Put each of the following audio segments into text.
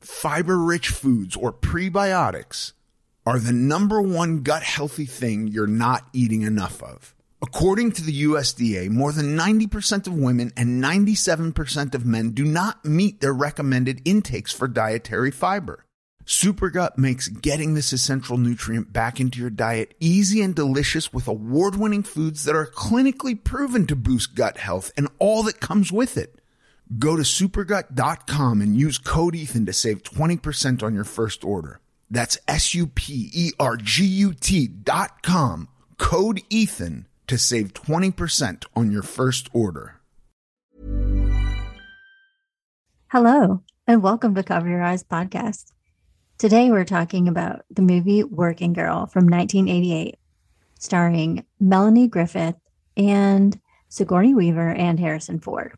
fiber rich foods or prebiotics are the number one gut healthy thing you're not eating enough of. According to the USDA, more than 90% of women and 97% of men do not meet their recommended intakes for dietary fiber. Supergut makes getting this essential nutrient back into your diet easy and delicious with award winning foods that are clinically proven to boost gut health and all that comes with it. Go to supergut.com and use code Ethan to save 20% on your first order. That's S U P E R G U T dot com, code Ethan to save 20% on your first order. Hello, and welcome to Cover Your Eyes podcast. Today we're talking about the movie Working Girl from 1988, starring Melanie Griffith and Sigourney Weaver and Harrison Ford.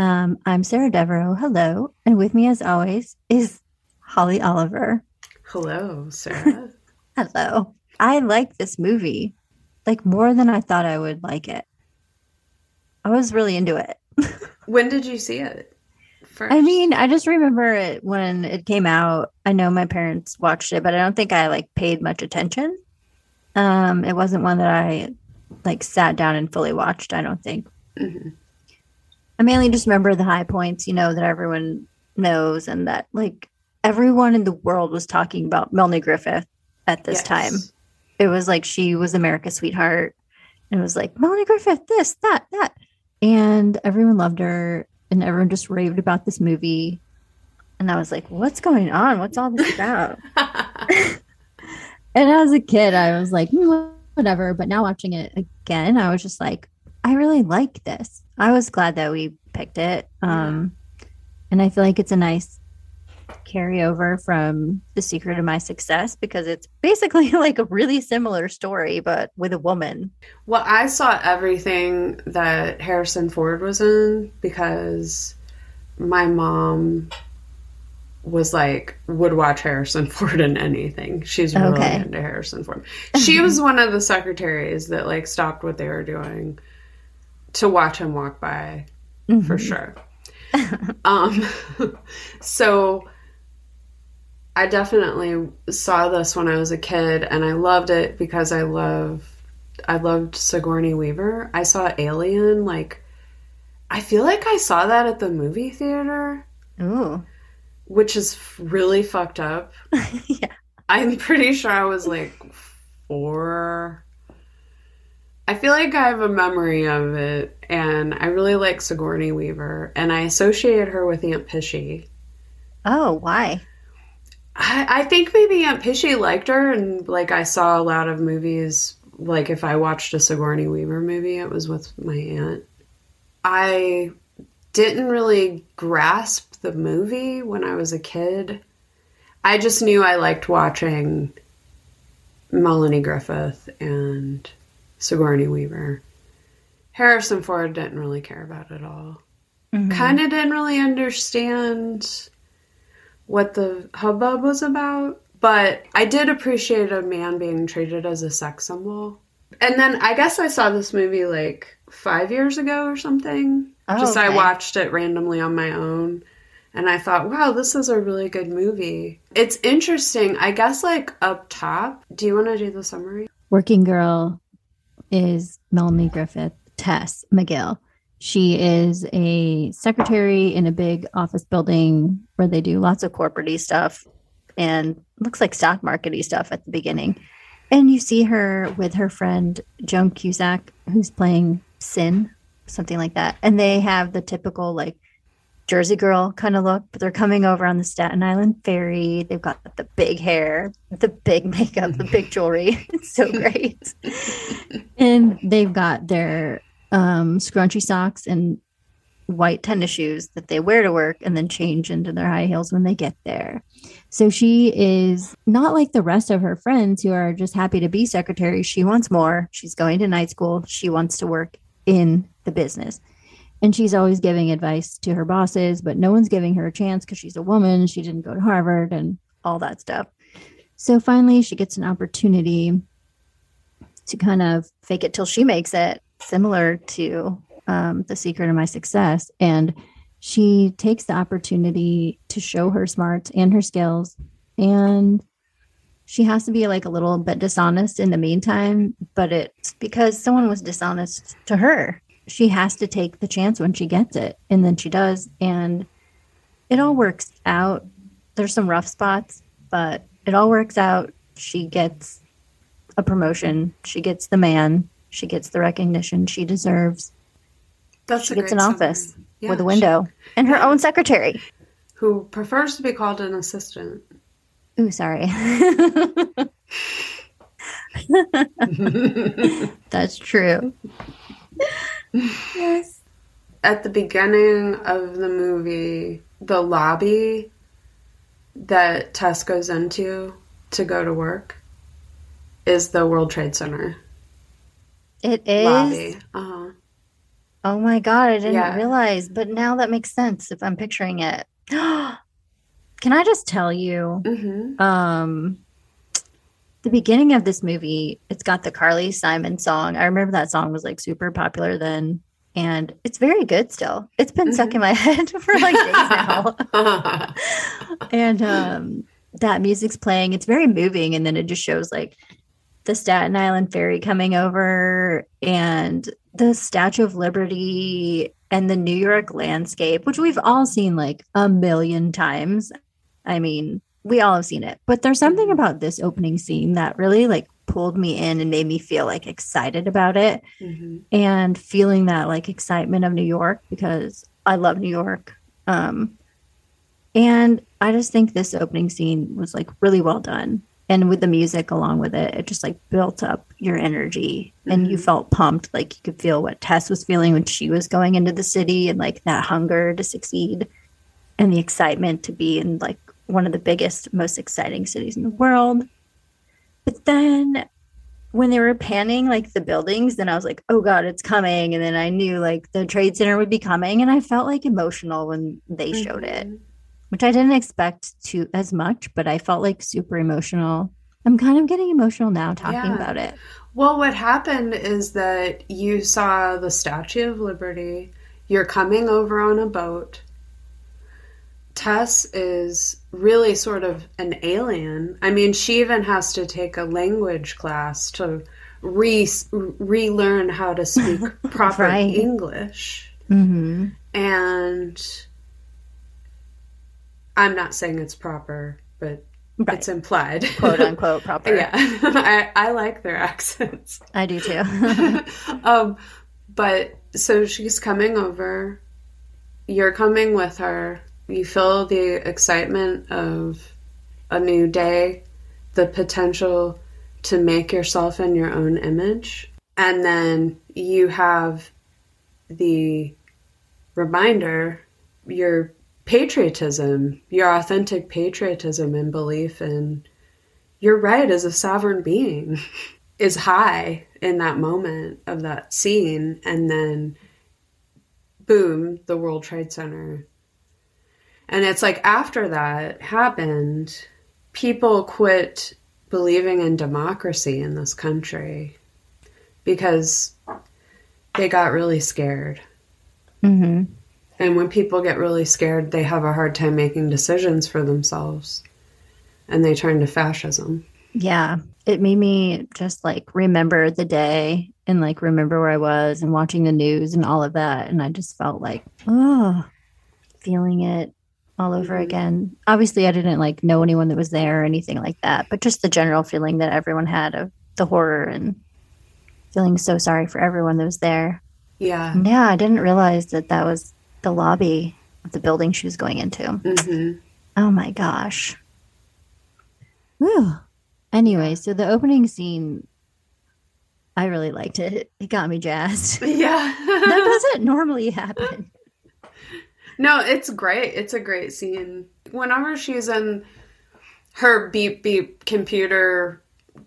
Um, I'm Sara Devereaux. Hello. And with me, as always, is Holly Oliver. Hello, Sara. Hello. I like this movie like more than I thought I would like it. I was really into it. when did you see it? First? I mean, I just remember it when it came out. I know my parents watched it, but I don't think I like paid much attention. Um, it wasn't one that I like sat down and fully watched. I don't think. Mm-hmm. I mainly just remember the high points, you know, that everyone knows, and that like everyone in the world was talking about Melanie Griffith at this yes. time. It was like she was America's sweetheart. And it was like, Melanie Griffith, this, that, that. And everyone loved her and everyone just raved about this movie. And I was like, what's going on? What's all this about? and as a kid, I was like, mm, whatever. But now watching it again, I was just like, I really like this. I was glad that we picked it. Um, and I feel like it's a nice carryover from The Secret of My Success because it's basically like a really similar story, but with a woman. Well, I saw everything that Harrison Ford was in because my mom was like would watch Harrison Ford in anything. She's really okay. into Harrison Ford. She was one of the secretaries that like stopped what they were doing to watch him walk by mm-hmm. for sure. um so I definitely saw this when I was a kid and I loved it because I love I loved Sigourney Weaver. I saw Alien like I feel like I saw that at the movie theater. Ooh. Which is really fucked up. yeah. I'm pretty sure I was like 4 I feel like I have a memory of it, and I really like Sigourney Weaver, and I associate her with Aunt Pishy. Oh, why? I, I think maybe Aunt Pishy liked her, and like I saw a lot of movies. Like if I watched a Sigourney Weaver movie, it was with my aunt. I didn't really grasp the movie when I was a kid. I just knew I liked watching Melanie Griffith and Sigourney Weaver. Harrison Ford didn't really care about it all. Mm-hmm. Kind of didn't really understand what the hubbub was about, but I did appreciate a man being treated as a sex symbol. And then I guess I saw this movie like five years ago or something. Oh, Just okay. I watched it randomly on my own. And I thought, wow, this is a really good movie. It's interesting. I guess, like, up top, do you want to do the summary? Working Girl is Melanie Griffith, Tess McGill. She is a secretary in a big office building where they do lots of corporate stuff and looks like stock markety stuff at the beginning. And you see her with her friend Joan Cusack, who's playing Cyn, something like that. And they have the typical like Jersey girl kind of look, but they're coming over on the Staten Island ferry. They've got the big hair, the big makeup, the big jewelry. It's so great. and they've got their um, scrunchy socks and white tennis shoes that they wear to work and then change into their high heels when they get there. So she is not like the rest of her friends who are just happy to be secretary. She wants more. She's going to night school. She wants to work in the business. And she's always giving advice to her bosses, but no one's giving her a chance because she's a woman. She didn't go to Harvard and all that stuff. So finally, she gets an opportunity to kind of fake it till she makes it similar to um, the secret of my success and she takes the opportunity to show her smarts and her skills and she has to be like a little bit dishonest in the meantime but it's because someone was dishonest to her she has to take the chance when she gets it and then she does and it all works out. There's some rough spots but it all works out. She gets a promotion. She gets the man. She gets the recognition she deserves. That's she gets an great office. Yeah, with a window and her own secretary. Who prefers to be called an assistant. ooh sorry. That's true yes At the beginning of the movie, the lobby that Tess goes into to go to work is the World Trade Center it is lobby. Uh-huh. Oh my god, I didn't Yeah. realize, but now that makes sense if I'm picturing it. Can I just tell you, hmm um the beginning of this movie, it's got the Carly Simon song. I remember that song was like super popular then, and it's very good still. It's been stuck in my head for like days now. and um that music's playing it's very moving and then it just shows like the staten island ferry coming over and the statue of liberty and the new york landscape which we've all seen like a million times i mean we all have seen it but there's something Mhm. about this opening scene that really like pulled me in and made me feel like excited about it hmm and feeling that like excitement of New York because I love New York. Um, and I just think this opening scene was like really well done. And with the music along with it, it just like built up your energy and you Mhm. felt pumped. Like you could feel what Tess was feeling when she was going into the city and like that hunger to succeed and the excitement to be in like one of the biggest, most exciting cities in the world. But then when they were panning like the buildings, then I was like, oh God, it's coming. And then I knew like the trade center would be coming. And I felt like emotional when they showed it, Mhm. which I didn't expect to as much, but I felt like super emotional. I'm kind of getting emotional now talking Yeah. about it. Well, what happened is that you saw the Statue of Liberty. You're coming over on a boat. Tess is really sort of an alien. I mean, she even has to take a language class to re relearn how to speak proper Right. English. hmm And I'm not saying it's proper, but Right. it's implied. Quote unquote proper. yeah, I, I like their accents. I do too. um, but so she's coming over. You're coming with her. You feel the excitement of a new day, the potential to make yourself in your own image. And then you have the reminder, your patriotism, your authentic patriotism and belief in your right as a sovereign being is high in that moment of that scene and then boom the world trade center and it's like after that happened people quit believing in democracy in this country because they got really scared hmm and when people get really scared they have a hard time making decisions for themselves and they turn to fascism Yeah. It made me just like remember the day and like remember where I was and watching the news and all of that. And I just felt like, oh, feeling it all over again. Obviously, I didn't like know anyone that was there or anything like that, but just the general feeling that everyone had of the horror and feeling so sorry for everyone that was there. yeah And yeah, I didn't realize that that was the lobby of the building she was going into. hmm Oh my gosh. Whew. Anyway, so the opening scene, I really liked it. It got me jazzed. yeah that doesn't normally happen. No, it's great. It's a great scene. Whenever she's in her beep beep computer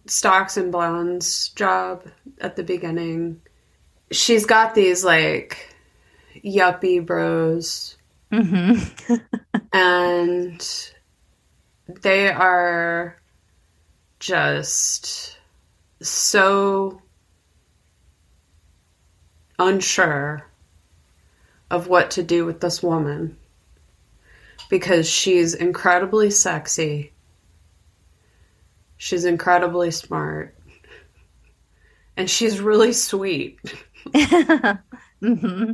stocks and bonds job at the beginning, she's got these like yuppie bros hmm and they are just so unsure of what to do with this woman because she's incredibly sexy. She's incredibly smart. And she's really sweet. mm-hmm.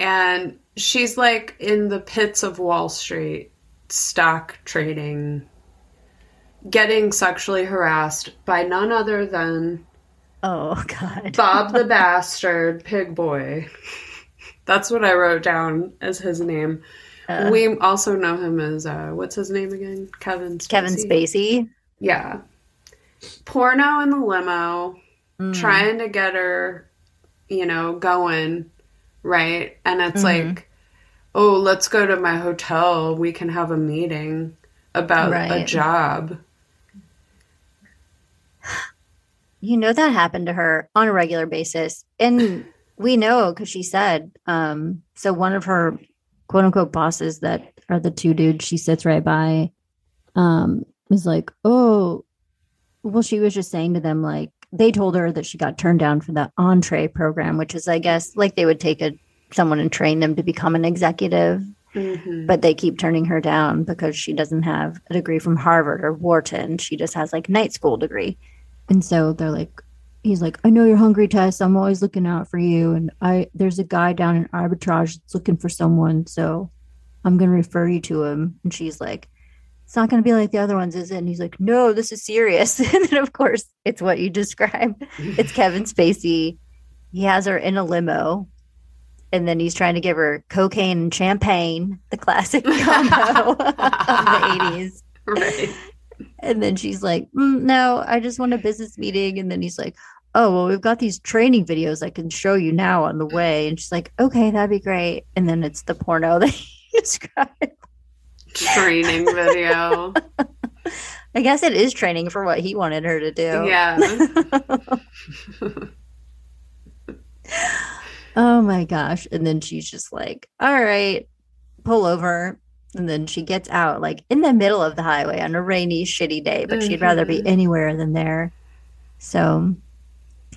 And she's like in the pits of Wall Street, stock trading, getting sexually harassed by none other than Oh God. Bob the Bastard Pig Boy. That's what I wrote down as his name. Uh, we also know him as uh, what's his name again? Kevin Spacey. Kevin Spacey. Yeah. Porno in the limo, Mm. trying to get her, you know, going, right? And it's Mhm. like, oh, let's go to my hotel. We can have a meeting about a job. You know that happened to her on a regular basis. And we know because she said, um, so one of her quote unquote bosses that are the two dudes she sits right by, um, was like, Oh, well, she was just saying to them, like, they told her that she got turned down for the entree program, which is, I guess, like they would take a someone and train them to become an executive hmm but they keep turning her down because she doesn't have a degree from Harvard or Wharton. She just has like night school degree. And so they're like, he's like, I know you're hungry, Tess. I'm always looking out for you. And I there's a guy down in arbitrage that's looking for someone, so I'm gonna refer you to him. And she's like, It's not gonna be like the other ones, is it? And he's like, No, this is serious. and then of course it's what you described. It's Kevin Spacey. He has her in a limo. And then he's trying to give her cocaine and champagne, the classic combo of the 80s. Right. And then she's like, "Mm, No, I just want a business meeting. And then he's like, Oh, well, we've got these training videos I can show you now on the way. And she's like, Okay, that'd be great. And then it's the porno that you described. Training video. I guess it is training for what he wanted her to do. Yeah. Oh my gosh. And then she's just like, all right, pull over. And then she gets out like in the middle of the highway on a rainy, shitty day, but she'd rather be Mhm. anywhere than there. So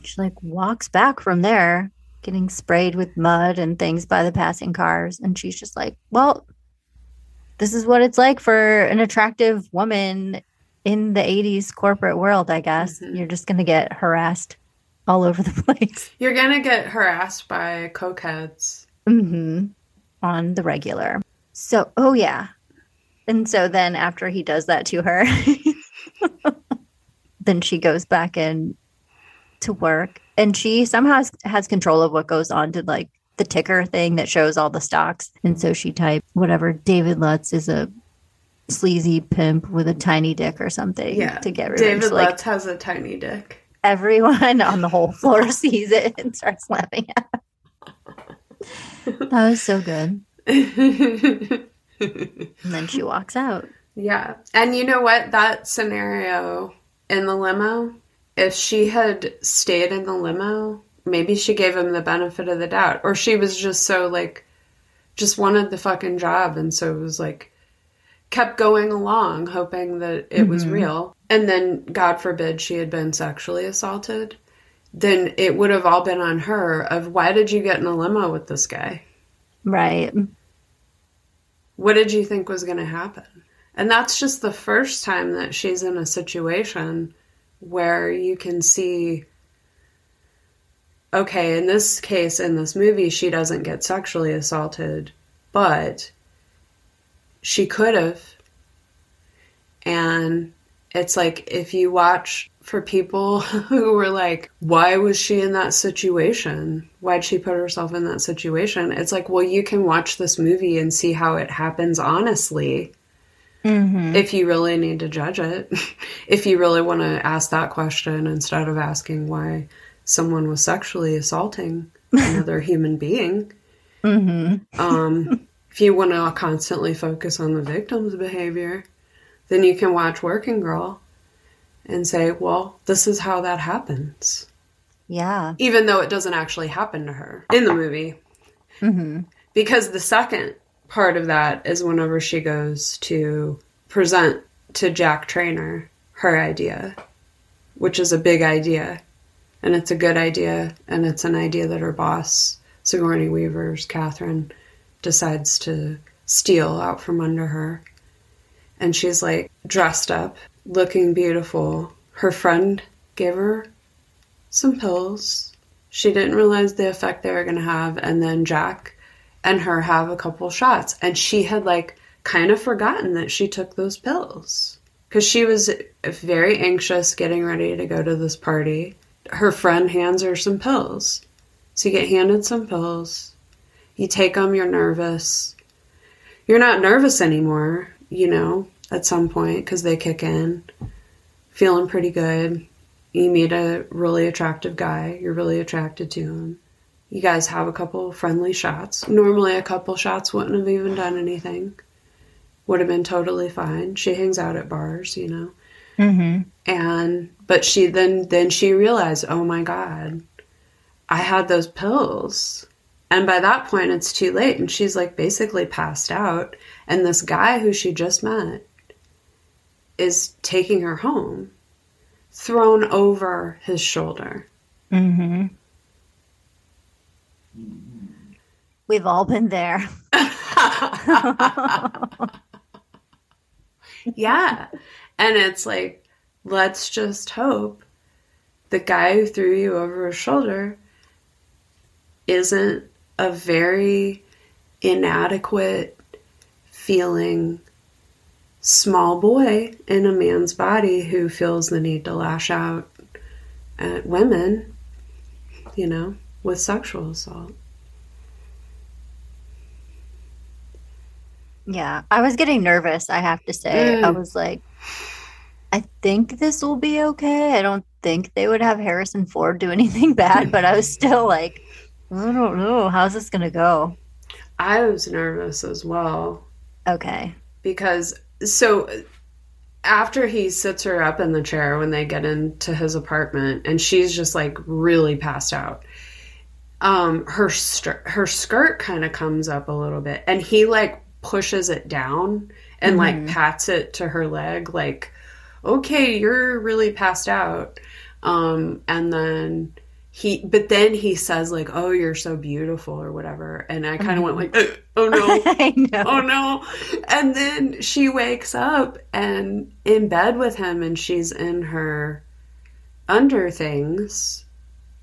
she like walks back from there, getting sprayed with mud and things by the passing cars. And she's just like, well, this is what it's like for an attractive woman in the 80s corporate world, I guess. Mhm. You're just going to get harassed all over the place. You're gonna get harassed by cokeheads. hmm On the regular. So, oh yeah. And so then after he does that to her, then she goes back in to work and she somehow has, control of what goes on to like the ticker thing that shows all the stocks. And so she typed whatever David Lutz is a sleazy pimp with a tiny dick or something Yeah. to get revenge. David like Lutz has a tiny dick. everyone on the whole floor sees it and starts laughing at. That was so good. And then she walks out. Yeah. And you know what? That scenario in the limo, if she had stayed in the limo, maybe she gave him the benefit of the doubt. Or she was just so like, just wanted the fucking job. And so it was like, kept going along, hoping that it was Mhm. real. And then, God forbid, she had been sexually assaulted. Then it would have all been on her of why did you get in a limo with this guy? Right. what did you think was going to happen? And that's just the first time that she's in a situation where you can see okay, in this case, in this movie, she doesn't get sexually assaulted, but she could have. And it's like if you watch for people who were like, why was she in that situation? Why'd she put herself in that situation? It's like, well, you can watch this movie and see how it happens honestly Mm-hmm. if you really need to judge it. if you really want to ask that question instead of asking why someone was sexually assaulting another human being. Mm-hmm. Um, if you want to constantly focus on the victim's behavior, then you can watch Working Girl and say, well, this is how that happens. Yeah. Even though it doesn't actually happen to her in the movie. Mm-hmm. Because the second part of that is whenever she goes to present to Jack Trainer her idea, which is a big idea. And it's a good idea. And it's an idea that her boss Sigourney Weaver's Catherine decides to steal out from under her. And she's like dressed up, looking beautiful. Her friend gave her some pills. She didn't realize the effect they were going to have. And then Jack and her have a couple shots. And she had like kind of forgotten that she took those pills because she was very anxious getting ready to go to this party. Her friend hands her some pills. So you get handed some pills. You take them, you're nervous. You're not nervous anymore, you know, at some point because they kick in. Feeling pretty good. You meet a really attractive guy. You're really attracted to him. You guys have a couple friendly shots. Normally, a couple shots wouldn't have even done anything would have been totally fine. She hangs out at bars, you know. Mm-hmm. And but she then then she realized, oh my god, I had those pills. And by that point, it's too late, and she's like basically passed out. And this guy who she just met is taking her home, thrown over his shoulder. Mm-hmm. We've all been there. yeah. And it's like, let's just hope the guy who threw you over his shoulder isn't a very inadequate feeling small boy in a man's body who feels the need to lash out at women, you know, with sexual assault. Yeah, I was getting nervous, I have to say. I Mm. was like, I think this will be okay. I don't think they would have Harrison Ford do anything bad, but I was still like, I don't know. How's this going to go? I was nervous as well Okay. because so after he sits her up in the chair when they get into his apartment and she's just like really passed out um her st- her skirt kind of comes up a little bit and he like pushes it down and like Mhm. pats it to her leg like okay you're really passed out um and then he but then he says like oh you're so beautiful or whatever and i kind of went like "Uh, oh no oh no. And then she wakes up and in bed with him, and she's in her under things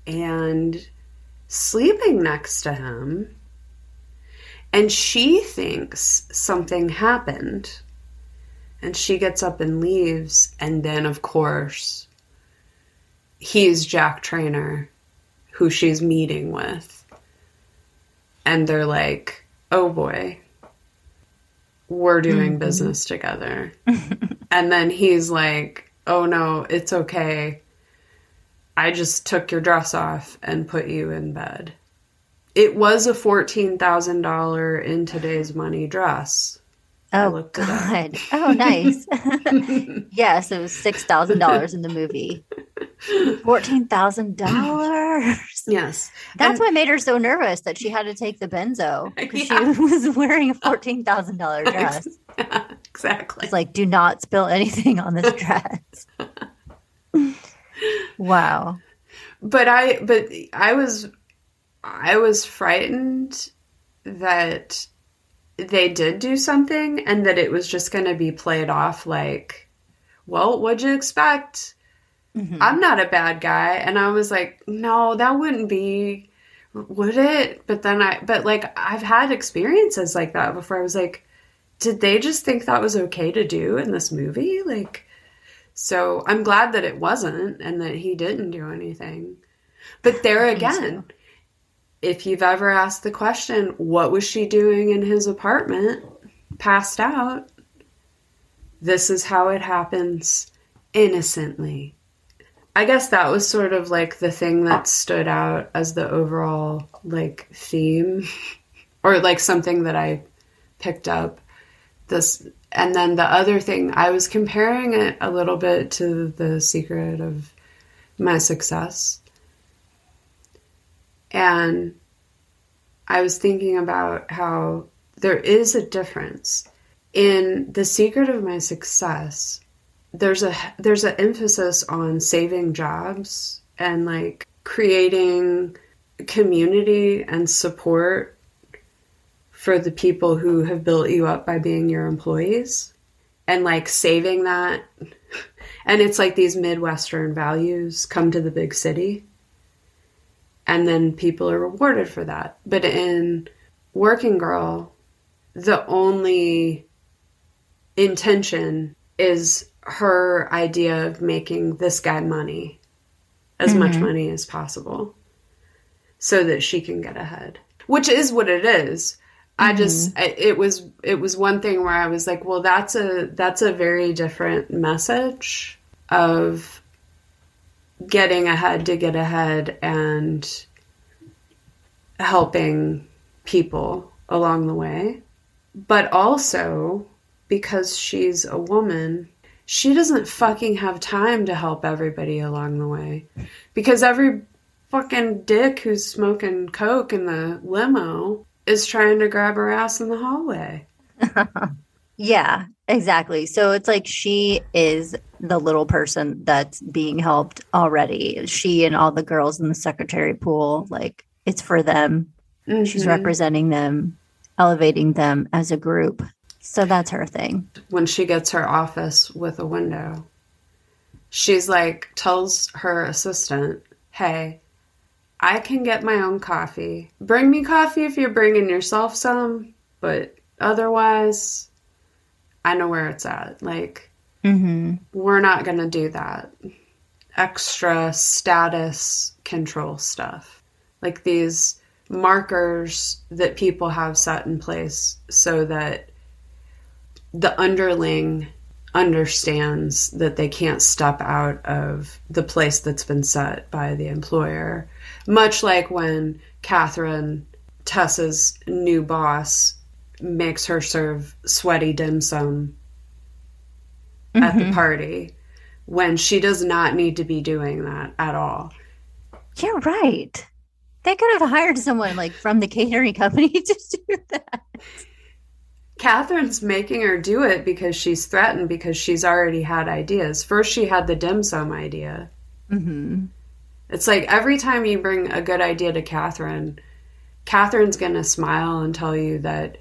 and sleeping next to him. And she thinks something happened. And she gets up and leaves. And then, of course, he's Jack Trainer, who she's meeting with. And they're like, oh boy, we're doing Mhm. business together. and then he's like, oh no, it's okay. I just took your dress off and put you in bed. It was a $14,000 in today's money dress. Oh. God. Oh, nice. yes, it was $6,000 in the movie. $14,000. Yes. That's And- what made her so nervous that she had to take the benzo because Yeah. she was wearing a $14,000 dress. exactly. It's like, do not spill anything on this dress. Wow. but I but I was I was frightened that they did do something and that it was just going to be played off like well what'd you expect? Mhm. i'm not a bad guy. And i was like no that wouldn't be would it? But then i but like i've had experiences like that before. I was like did they just think that was okay to do in this movie? Like so i'm glad that it wasn't and that he didn't do anything. But there again if you've ever asked the question what was she doing in his apartment passed out. This is how it happens innocently. I guess that was sort of like the thing that stood out as the overall like theme or like something that I picked up. This and then the other thing I was comparing it a little bit to the secret of my success. And I was thinking about how there is a difference. In the secret of my success there's a there's an emphasis on saving jobs and like creating community and support for the people who have built you up by being your employees and like saving that and it's like these midwestern values come to the big city and then people are rewarded for that but in working girl the only intention is her idea of making this guy money as mm-hmm. much money as possible so that she can get ahead which is what it is. I just mm-hmm. it was it was one thing where i was like well that's a that's a very different message of getting ahead to get ahead and helping people along the way. But also because she's a woman she doesn't fucking have time to help everybody along the way. Because every fucking dick who's smoking coke in the limo is trying to grab her ass in the hallway. yeah, exactly. So it's like she is the little person that's being helped already. She and all the girls in the secretary pool, like it's for them. Mm-hmm. She's representing them, elevating them as a group. So that's her thing. When she gets her office with a window, she's like, tells her assistant, hey, I can get my own coffee. Bring me coffee if you're bringing yourself some, but otherwise, I know where it's at. Like, mm-hmm. we're not going to do that. Extra status control stuff. Like these markers that people have set in place so that the underling understands that they can't step out of the place that's been set by the employer. Much like when Catherine, Tessa's new boss, makes her serve sweaty dim sum mm-hmm. at the mm-hmm. party when she does not need to be doing that at all. You're right. They could have hired someone like from the catering company to do that. Catherine's making her do it because she's threatened because she's already had ideas. First, she had the dim sum idea. Mm-hmm. It's like every time you bring a good idea to Catherine, Catherine's going to smile and tell you that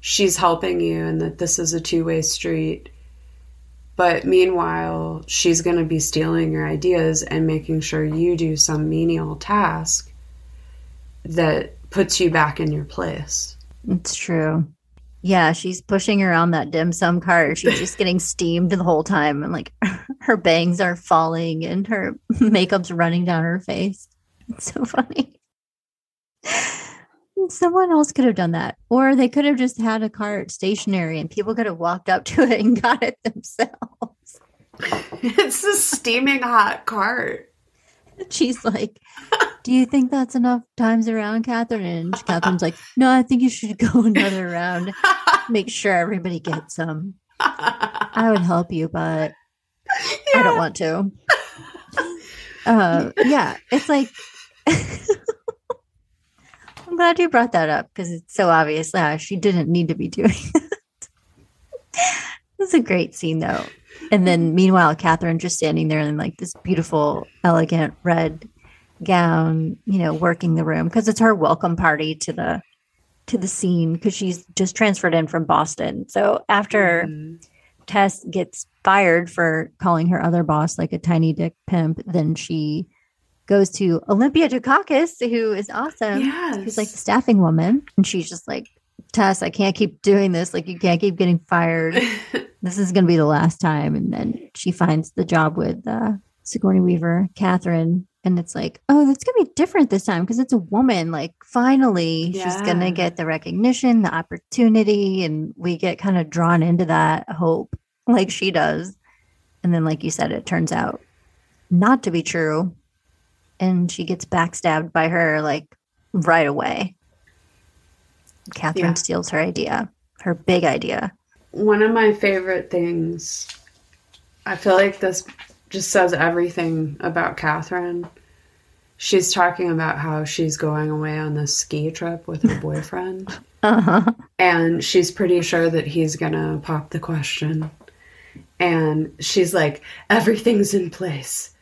she's helping you and that this is a two way street. But meanwhile, she's going to be stealing your ideas and making sure you do some menial task that puts you back in your place. It's true. Yeah, she's pushing around that dim sum cart. She's just getting steamed the whole time, and like her bangs are falling and her makeup's running down her face. It's so funny. Someone else could have done that, or they could have just had a cart stationary and people could have walked up to it and got it themselves. it's a steaming hot cart. She's like, do you think that's enough times around, Catherine? And Catherine's like, no, I think you should go another round. Make sure everybody gets some. I would help you, but yeah. I don't want to. Uh, yeah, it's like I'm glad you brought that up because it's so obvious. Yeah, she didn't need to be doing it. It's a great scene though. And then meanwhile, Catherine just standing there in like this beautiful, elegant red gown, you know, working the room because it's her welcome party to the to the scene because she's just transferred in from Boston. So after mm-hmm. Tess gets fired for calling her other boss like a tiny dick pimp, then she goes to Olympia Dukakis, who is awesome. Yes. Who's like the staffing woman. And she's just like, Tess, I can't keep doing this. Like, you can't keep getting fired. this is going to be the last time. And then she finds the job with uh, Sigourney Weaver, Catherine, and it's like, oh, that's gonna be different this time because it's a woman. Like, finally, yeah. she's gonna get the recognition, the opportunity, and we get kind of drawn into that hope, like she does. And then, like you said, it turns out not to be true, and she gets backstabbed by her like right away. Catherine yeah. steals her idea, her big idea. One of my favorite things. I feel like this just says everything about Catherine. She's talking about how she's going away on this ski trip with her boyfriend. uh-huh. And she's pretty sure that he's going to pop the question. And she's like, everything's in place.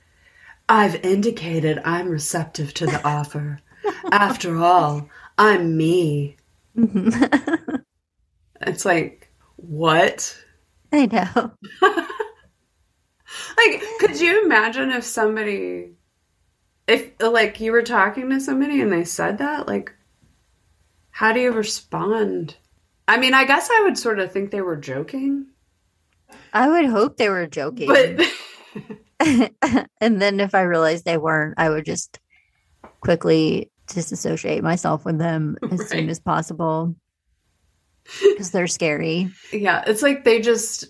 I've indicated I'm receptive to the offer. After all, I'm me. Mhm. It's like, what? I know. Like, could you imagine if somebody, if like you were talking to somebody and they said that? Like, how do you respond? I mean, I guess I would sort of think they were joking, I would hope they were joking. but and then if I realized they weren't, I would just quickly disassociate myself with them as soon as possible because they're scary. yeah, it's like they just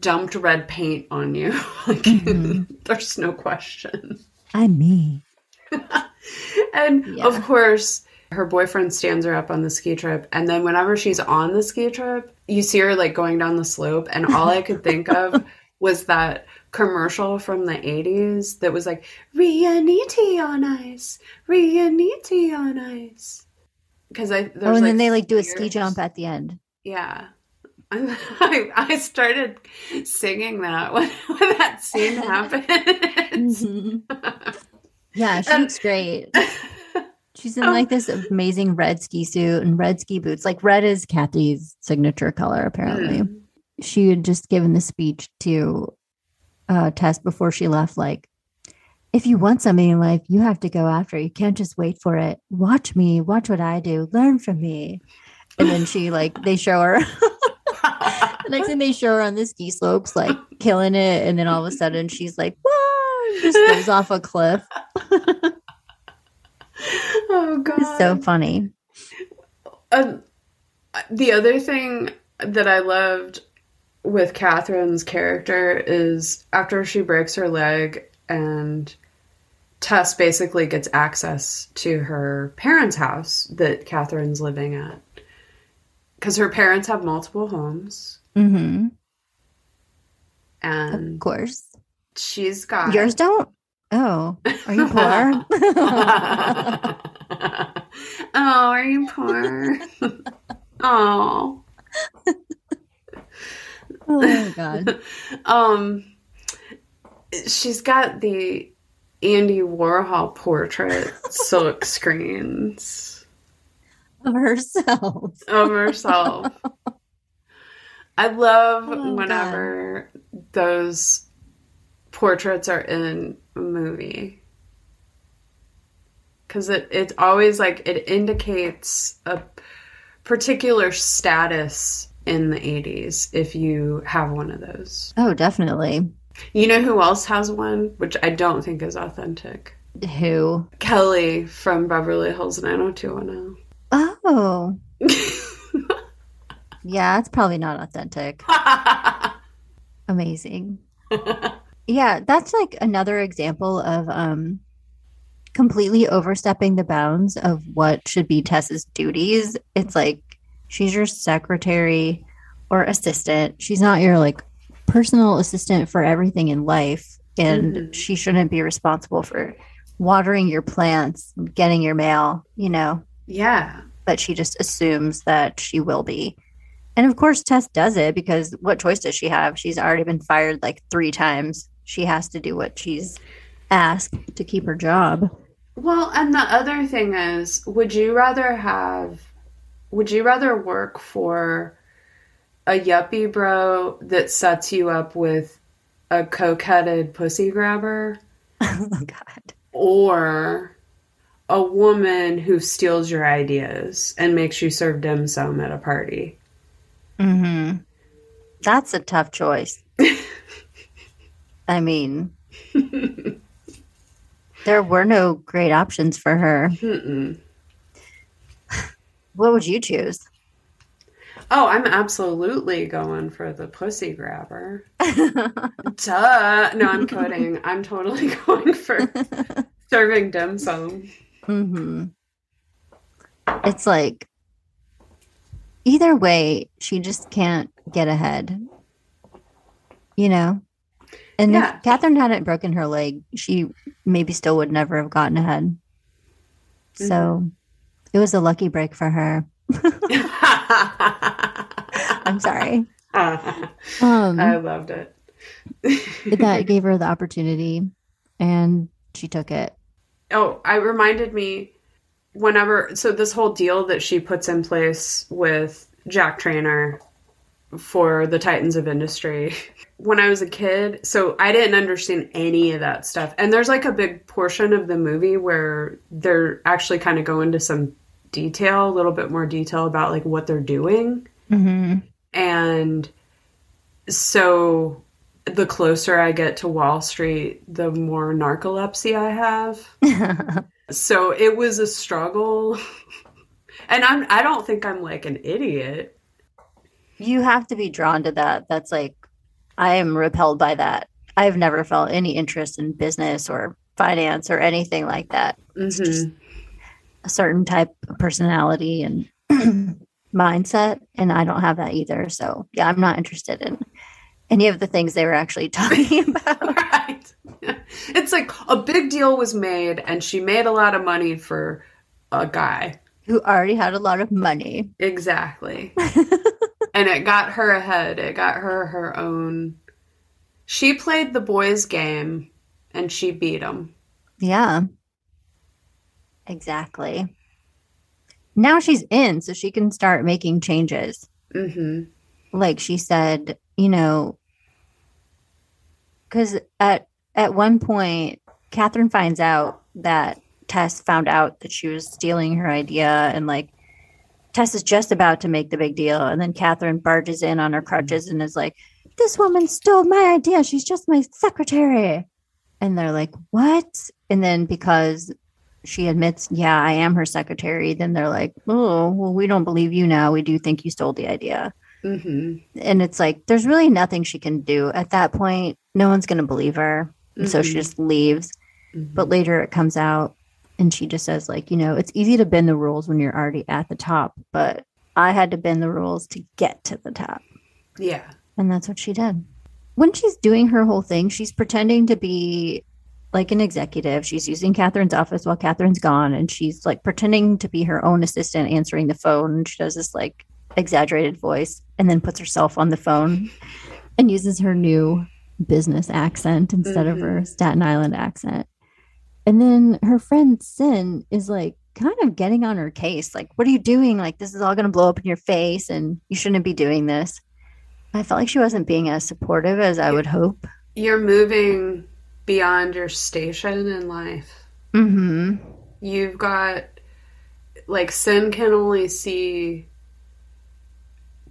dumped red paint on you. like, Mhm. there's no question. I'm me. And Yeah. of course, her boyfriend stands her up on the ski trip. And then whenever she's on the ski trip, you see her like going down the slope. And all I could think of was that commercial from the 80s that was like, Riunite on ice, Riunite on ice. Because I, there's oh, and then they like do a ski jump at the end. Yeah. I, I started singing that when, when that scene happened. yeah, she looks great. She's in like this amazing red ski suit and red ski boots. Like red is Kathy's signature color, apparently. Mm. She had just given the speech to uh, Tess before she left. Like, if you want something in life, you have to go after it. You can't just wait for it. Watch me. Watch what I do. Learn from me. And then she like they show her. Next thing they show her on the ski slopes, like killing it, and then all of a sudden she's like, "Whoa!" Just goes off a cliff. oh, God. It's so funny. Um, the other thing that I loved with Catherine's character is after she breaks her leg and Tess basically gets access to her parents' house that Catherine's living at. Because her parents have multiple homes hmm and Of course, she's got yours don't. Oh, are you poor? oh, are you poor? oh. oh my god. um she's got the Andy Warhol portrait silk screens Of herself. of herself. I love Oh, whenever those portraits are in a movie. Cause it it always like it indicates a particular status in the 80s if you have one of those. Oh, definitely. You know who else has one, which I don't think is authentic? Who? Kelly from Beverly Hills 90210. Oh, yeah. It's probably not authentic. Amazing. Yeah, that's like another example of um completely overstepping the bounds of what should be Tess's duties. It's like she's your secretary or assistant. She's not your like personal assistant for everything in life and Mhm. she shouldn't be responsible for watering your plants, getting your mail, you know, yeah. but she just assumes that she will be. And of course, Tess does it because what choice does she have? She's already been fired like three times. She has to do what she's asked to keep her job. Well, and the other thing is, would you rather have, would you rather work for a yuppie bro that sets you up with a coke-headed pussy grabber oh, God. or a woman who steals your ideas and makes you serve dim sum at a party? Hmm That's a tough choice. I mean, there were no great options for her. Mm-mm. What would you choose? Oh, I'm absolutely going for the pussy grabber. Duh. No, I'm kidding. I'm totally going for serving dim sum. hmm It's like either way, she just can't get ahead. You know? And Yeah. if Catherine hadn't broken her leg, she maybe still would never have gotten ahead. So Mm-hmm. it was a lucky break for her. I'm sorry. Um, I loved it. that gave her the opportunity and she took it. oh, I reminded me whenever so this whole deal that she puts in place with Jack Trainer for the Titans of Industry. When I was a kid, so I didn't understand any of that stuff. And there's like a big portion of the movie where they're actually kind of go into some detail, a little bit more detail about like what they're doing. Mm-hmm. And so the closer I get to Wall Street, the more narcolepsy I have. so it was a struggle. and I'm I don't think I'm like an idiot. you have to be drawn to that. That's like, I am repelled by that. I've never felt any interest in business or finance or anything like that. It's mm-hmm. just a certain type of personality and mindset. And I don't have that either. So, yeah, I'm not interested in any of the things they were actually talking about. right. It's like a big deal was made and she made a lot of money for a guy. Who already had a lot of money. Exactly. and it got her ahead. It got her her own. She played the boys' game and she beat him. Yeah. Exactly. Now she's in, so she can start making changes. hmm like she said, you know, because at at one point, Catherine finds out that Tess found out that she was stealing her idea, and like Tess is just about to make the big deal, and then Catherine barges in on her crutches and is like, "This woman stole my idea. She's just my secretary," and they're like, "What?" And then because she admits, "Yeah, I am her secretary," then they're like, "Oh, well, we don't believe you now. We do think you stole the idea." Hmm and it's like there's really nothing she can do at that point. No one's going to believe her. And so she Mhm. just leaves. Mm-hmm. but later it comes out and she just says like you know it's easy to bend the rules when you're already at the top but i had to bend the rules to get to the top. Yeah. and that's what she did. When she's doing her whole thing she's pretending to be like an executive. She's using catherine's office while catherine's gone and she's like pretending to be her own assistant answering the phone. She does this like exaggerated voice and then puts herself on the phone and uses her new business accent instead of her staten island accent and then her friend Cyn is like kind of getting on her case like what are you doing like this is all going to blow up in your face and you shouldn't be doing this I felt like she wasn't being as supportive as I would hope. You're moving beyond your station in life. Mm-hmm. You've got like Cyn can only see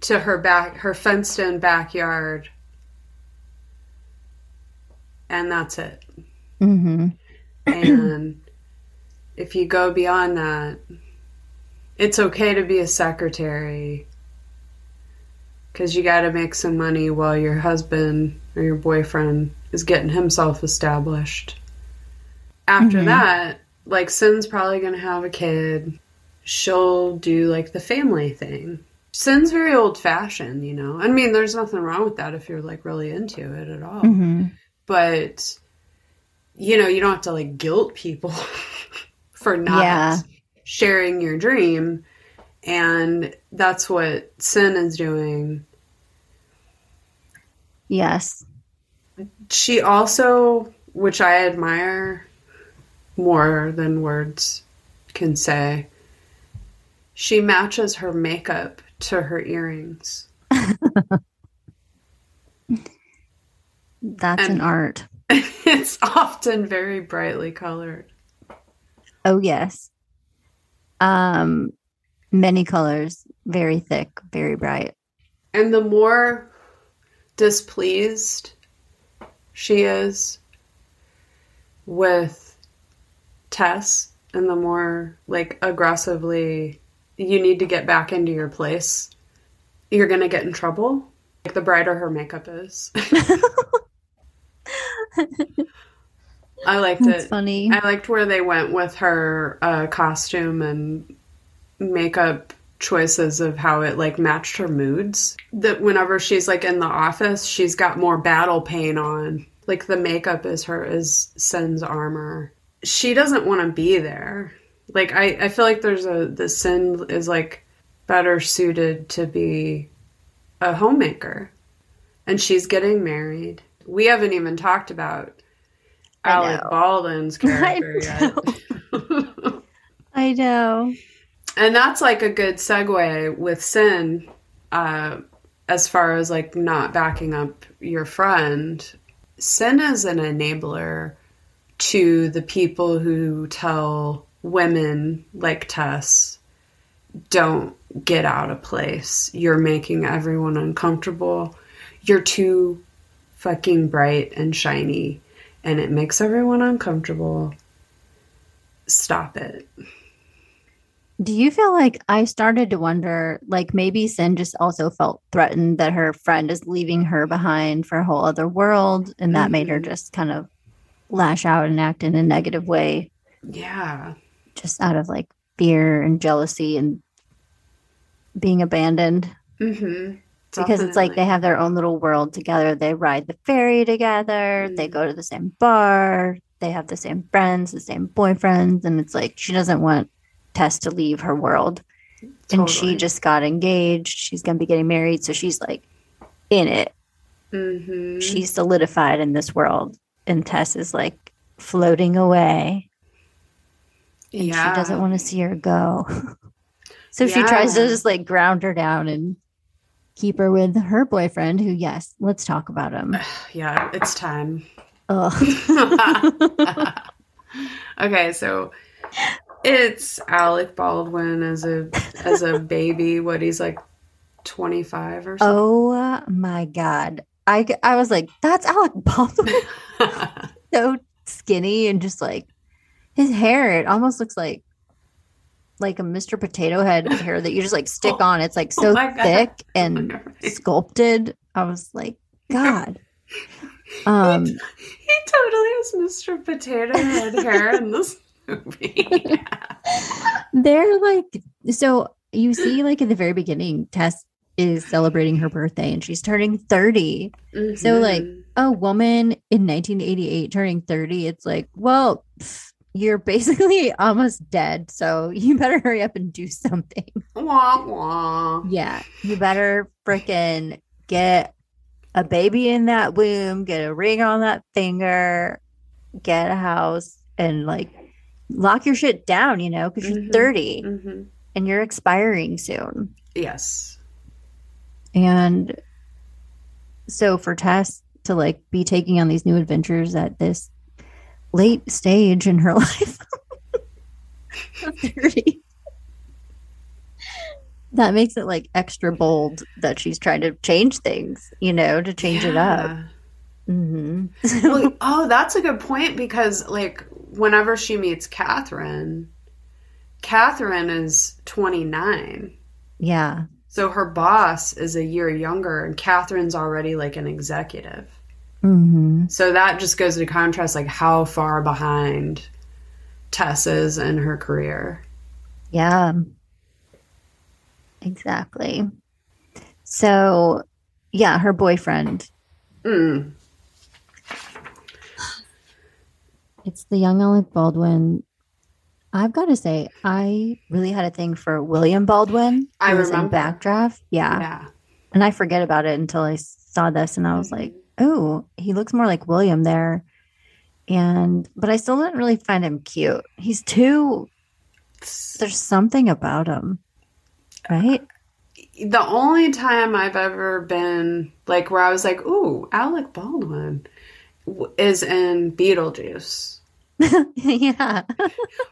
to her back her fenced in backyard and that's it. Mm-hmm. And if you go beyond that, it's okay to be a secretary because you got to make some money while your husband or your boyfriend is getting himself established. After Mhm. that, like Cyn's probably going to have a kid. She'll do like the family thing. Cyn's very old fashioned, you know. I mean, there's nothing wrong with that if you're like really into it at all Mm-hmm. but you know you don't have to like guilt people for not Yeah. sharing your dream and that's what Cyn is doing Yes. she also which i admire more than words can say she matches her makeup to her earrings That's an art. it's often very brightly colored Oh yes. Um many colors, very thick, very bright. And the more displeased she is with Tess, and the more like aggressively you need to get back into your place, you're going to get in trouble. Like the brighter her makeup is. I liked That's it. funny. I liked where they went with her uh, costume and makeup choices of how it like matched her moods. That whenever she's like in the office, she's got more battle paint on. Like the makeup is her is Cyn's armor. She doesn't want to be there. Like I, I feel like there's a the Cyn is like better suited to be a homemaker. And she's getting married. We haven't even talked about I Alec know. Baldwin's character I yet. I I know. And that's like a good segue with Cyn, uh, as far as like not backing up your friend. Cyn is an enabler to the people who tell women like Tess, don't get out of place. You're making everyone uncomfortable. You're too fucking bright and shiny, and it makes everyone uncomfortable. Stop it. Do you feel like I started to wonder, like maybe Cyn just also felt threatened that her friend is leaving her behind for a whole other world, and that made her Mhm. just kind of lash out and act in a negative way, Yeah. Just out of like fear and jealousy and being abandoned? Mm-hmm. Because it's like they have their own little world together. They ride the ferry together, they Mm. go to the same bar, they have the same friends, the same boyfriends, and it's like she doesn't want Tess to leave her world. and she just got engaged. She's going to be getting married. So she's like in it. Mm-hmm. She's solidified in this world. And Tess is like floating away. And yeah. she doesn't want to see her go. so she tries to just like ground her down and keep her with her boyfriend, who, yes, let's talk about him. Yeah, it's time. Okay, so it's Alec Baldwin as a as a baby. What he's like, twenty five or something. oh my God. I, I was like, that's Alec Baldwin. so skinny and just like his hair it almost looks like like a Mr. Potato Head hair that you just like stick Oh, on. It's like so my God. thick and sculpted. I was like, God. Um he totally has Mr. Potato Head hair in this movie. they're like so you see like at the very beginning, Tess is celebrating her birthday and she's turning 30. So, like, Mhm. A woman in 1988 turning 30, it's like, well, pff, you're basically almost dead. So you better hurry up and do something. wah wah. Yeah, you better freaking get a baby in that womb, get a ring on that finger, get a house, and like lock your shit down, you know, because you're Mhm. 30 hmm and you're expiring soon. Yes. And so for Tess to like be taking on these new adventures at this late stage in her life, 30, that makes it like extra bold that she's trying to change things, you know, to change it up. Yeah. hmm well, oh, that's a good point because, like, whenever she meets Catherine, Catherine is 29. yeah. So her boss is a year younger, and Catherine's already like an executive. Hmm So that just goes to contrast, like, how far behind Tess is in her career. Yeah. Exactly. So, yeah, her boyfriend Mm. It's the young Alec Baldwin. I've got to say, I really had a thing for William Baldwin. I who was in remember. Backdraft. Yeah. Yeah. And I forget about it until I saw this and I was like, oh, he looks more like William there. And, but I still didn't really find him cute. He's too, there's something about him. Right? the only time I've ever been like where I was like, "Ooh, Alec Baldwin," is in Beetlejuice, yeah.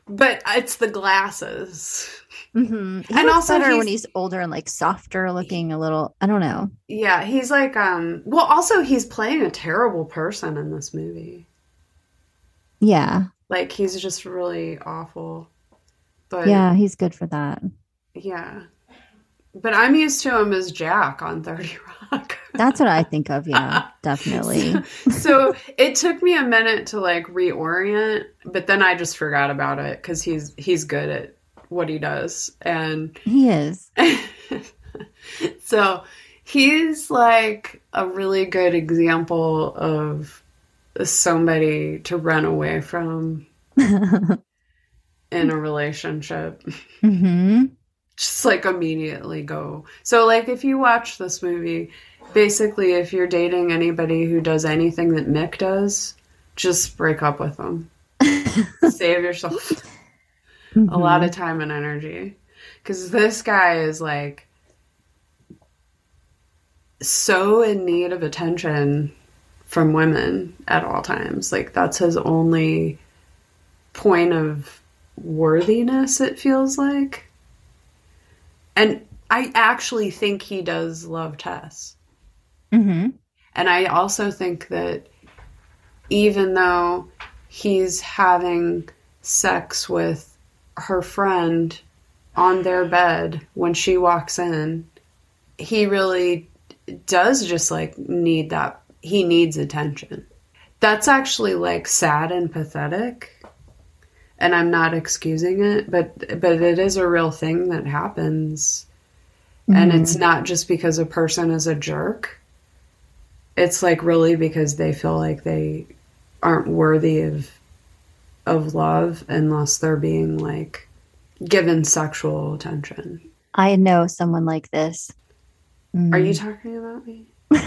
but it's the glasses. Hmm He And also better when he's- he's older and like softer looking, a little, I don't know. Yeah, he's like, um, well, also he's playing a terrible person in this movie. Yeah. Like he's just really awful. But Yeah. He's good for that. yeah. But I'm used to him as Jack on Thirty Rock. That's what I think of. Yeah, definitely. so it took me a minute to like reorient, but then I just forgot about it because he's he's good at what he does, and He is. so he's like a really good example of somebody to run away from in a relationship. hmm Just like immediately go. So, like, if you watch this movie, basically, if you're dating anybody who does anything that Mick does, just break up with them. Save yourself. A lot of time and energy. Because this guy is like so in need of attention from women at all times. Like, that's his only point of worthiness, it feels like. And I actually think he does love Tess. Mm-hmm. And I also think that even though he's having sex with her friend on their bed when she walks in, he really does just like need that. He needs attention. That's actually like sad and pathetic. And I'm not excusing it, but but it is a real thing that happens. And it's mm-hmm. not just because a person is a jerk. It's like really because they feel like they aren't worthy of of love unless they're being like given sexual attention. I know someone like this. Mm. Are you talking about me?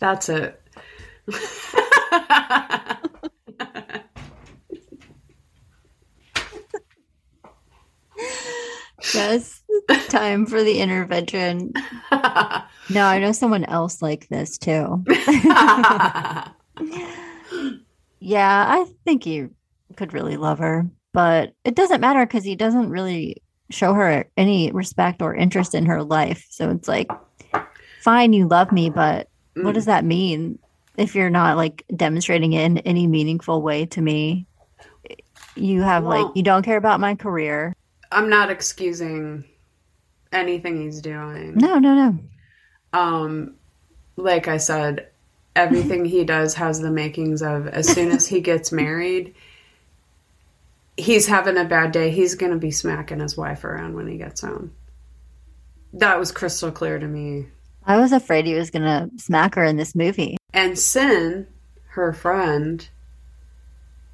That's it. Yes, time for the intervention. No, I know someone else like this too. Yeah, I think he could really love her, but it doesn't matter because he doesn't really show her any respect or interest in her life. So it's like, fine, you love me, but what does that mean if you're not like demonstrating it in any meaningful way to me? You have Well- like, you don't care about my career. I'm not excusing anything he's doing. No, no, no. um like i said everything he does has the makings of as soon as he gets married he's having a bad day he's going to be smacking his wife around when he gets home. That was crystal clear to me. I was afraid he was going to smack her in this movie. and Cyn her friend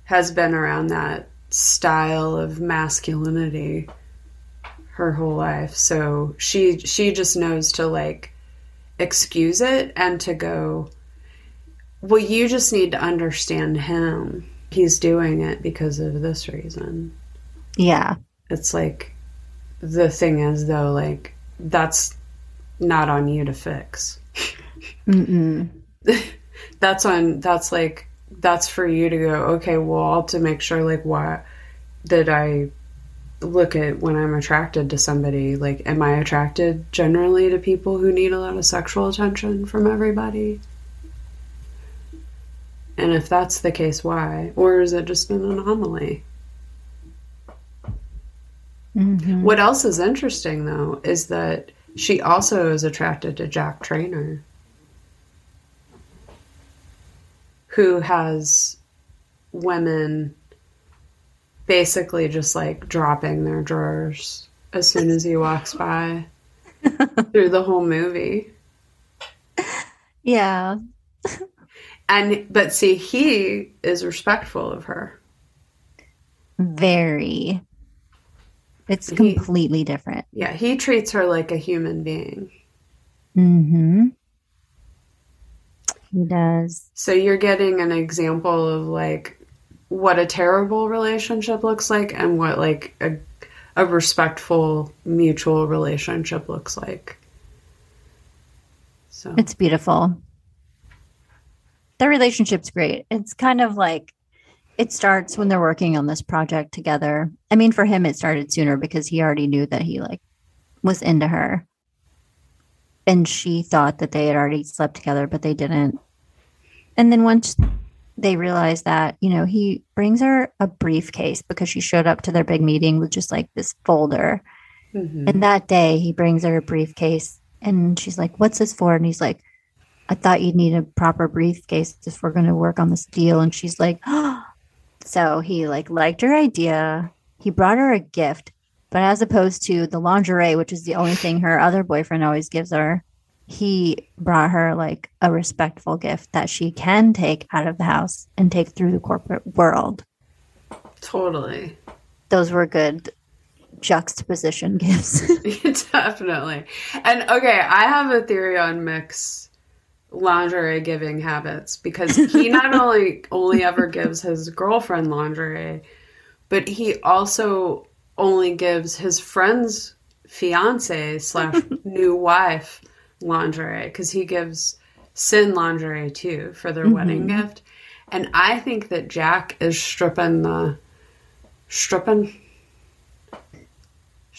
has been around that style of masculinity her whole life. So she she just knows to like excuse it and to go well you just need to understand him. He's doing it because of this reason. Yeah. it's like the thing is though like that's not on you to fix. Mm-mm. that's on that's like that's for you to go okay well to make sure like why did i look at when i'm attracted to somebody? Like am i attracted generally to people who need a lot of sexual attention from everybody and if that's the case why or is it just an anomaly Mhm. what else is interesting though is that she also is attracted to Jack Trainer, who has women basically just like dropping their drawers as soon as he walks by through the whole movie. Yeah. And but see, he is respectful of her. Very. It's He- completely different. Yeah, he treats her like a human being. Mm-hmm. He does. So you're getting an example of like what a terrible relationship looks like and what like a a respectful mutual relationship looks like. So It's beautiful. Their relationship's great. It's kind of like it starts when they're working on this project together. I mean, for him, it started sooner because he already knew that he like was into her, and she thought that they had already slept together, but they didn't. And then once they realized that, you know, he brings her a briefcase because she showed up to their big meeting with just like this folder. Mhm. And that day, he brings her a briefcase, and she's like, "What's this for?" And he's like, "I thought you'd need a proper briefcase if we're going to work on this deal." And she's like, "Oh." So he like liked her idea. He brought her a gift, but as opposed to the lingerie, which is the only thing her other boyfriend always gives her, he brought her like a respectful gift that she can take out of the house and take through the corporate world. totally. Those were good juxtaposition gifts. Definitely. And okay, I have a theory on Mick's lingerie giving habits because he not only only ever gives his girlfriend lingerie, but he also only gives his friend's fiance slash new wife lingerie because he gives Cyn lingerie too for their wedding gift. And I think that Jack is stripping the stripping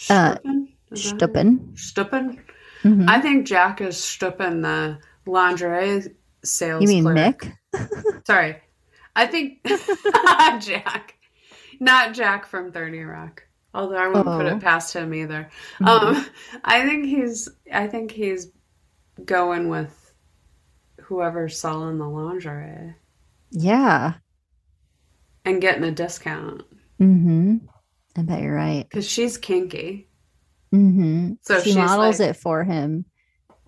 Uh, stripping Is that it? Stuppen. stripping. Mhm. I think Jack is stripping the lingerie sales. You mean clerk. Mick? Sorry. I think Jack. Not Jack from 30 Rock. Although I wouldn't put Oh. it past him either. Mhm. Um I think he's I think he's going with whoever's selling the lingerie Yeah. and getting a discount. Mm-hmm. I bet you're right. Because she's kinky. Mm-hmm. So she she's models like- it for him.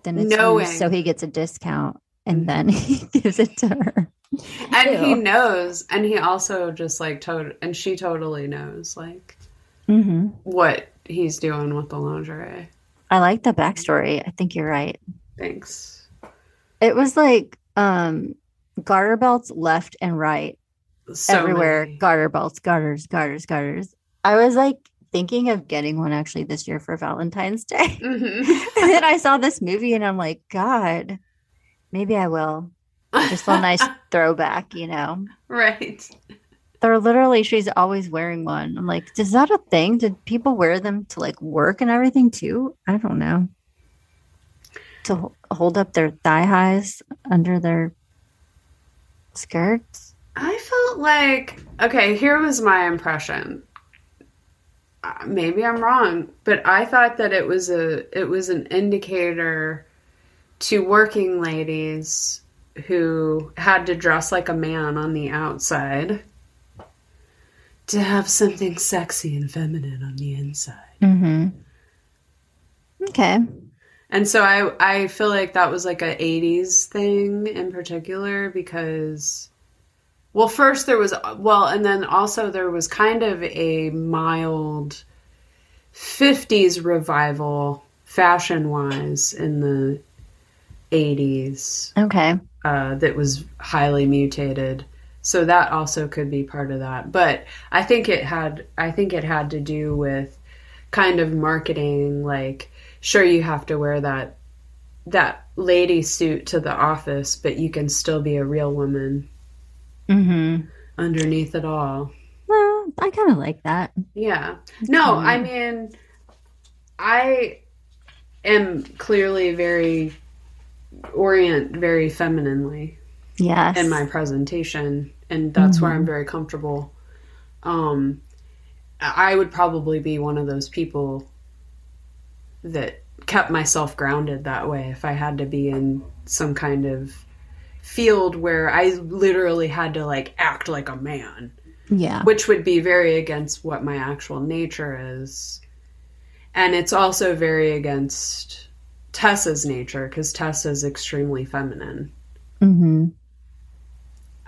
Then it's Knowing. so he gets a discount, and Mhm. then he gives it to her. And he knows and he also just like to- and she totally knows like Mm-hmm. what he's doing with the lingerie. I like the backstory. I think you're right. Thanks. It was like um garter belts left and right So everywhere. many. Garter belts, garters, garters, garters. I was like thinking of getting one actually this year for Valentine's Day. Mhm. and then I saw this movie and I'm like, God, maybe I will. Just a nice throwback, you know. right. They're literally she's always wearing one. I'm like, is that a thing? Did people wear them to like work and everything too? I don't know. To hold up their thigh highs under their skirts. I felt like okay. Here was my impression. Maybe I'm wrong, but I thought that it was a it was an indicator to working ladies who had to dress like a man on the outside to have something sexy and feminine on the inside. Mm-hmm. Okay. And so I I feel like that was like a 80s thing in particular because well first there was well and then also there was kind of a mild 50s revival fashion wise in the 80s Okay. uh, that was highly mutated. So that also could be part of that. But I think it had I think it had to do with kind of marketing like sure you have to wear that that lady suit to the office, but you can still be a real woman Mm-hmm. underneath it all. Well, I kind of like that. Yeah. No, Hmm. I mean, I am clearly very orient very femininely Yes. in my presentation, and that's where Mhm. I'm very comfortable. Um, I would probably be one of those people that kept myself grounded that way if I had to be in some kind of field where I literally had to like act like a man yeah. which would be very against what my actual nature is. And it's also very against Tessa's nature because Tessa is extremely feminine. Mm-hmm.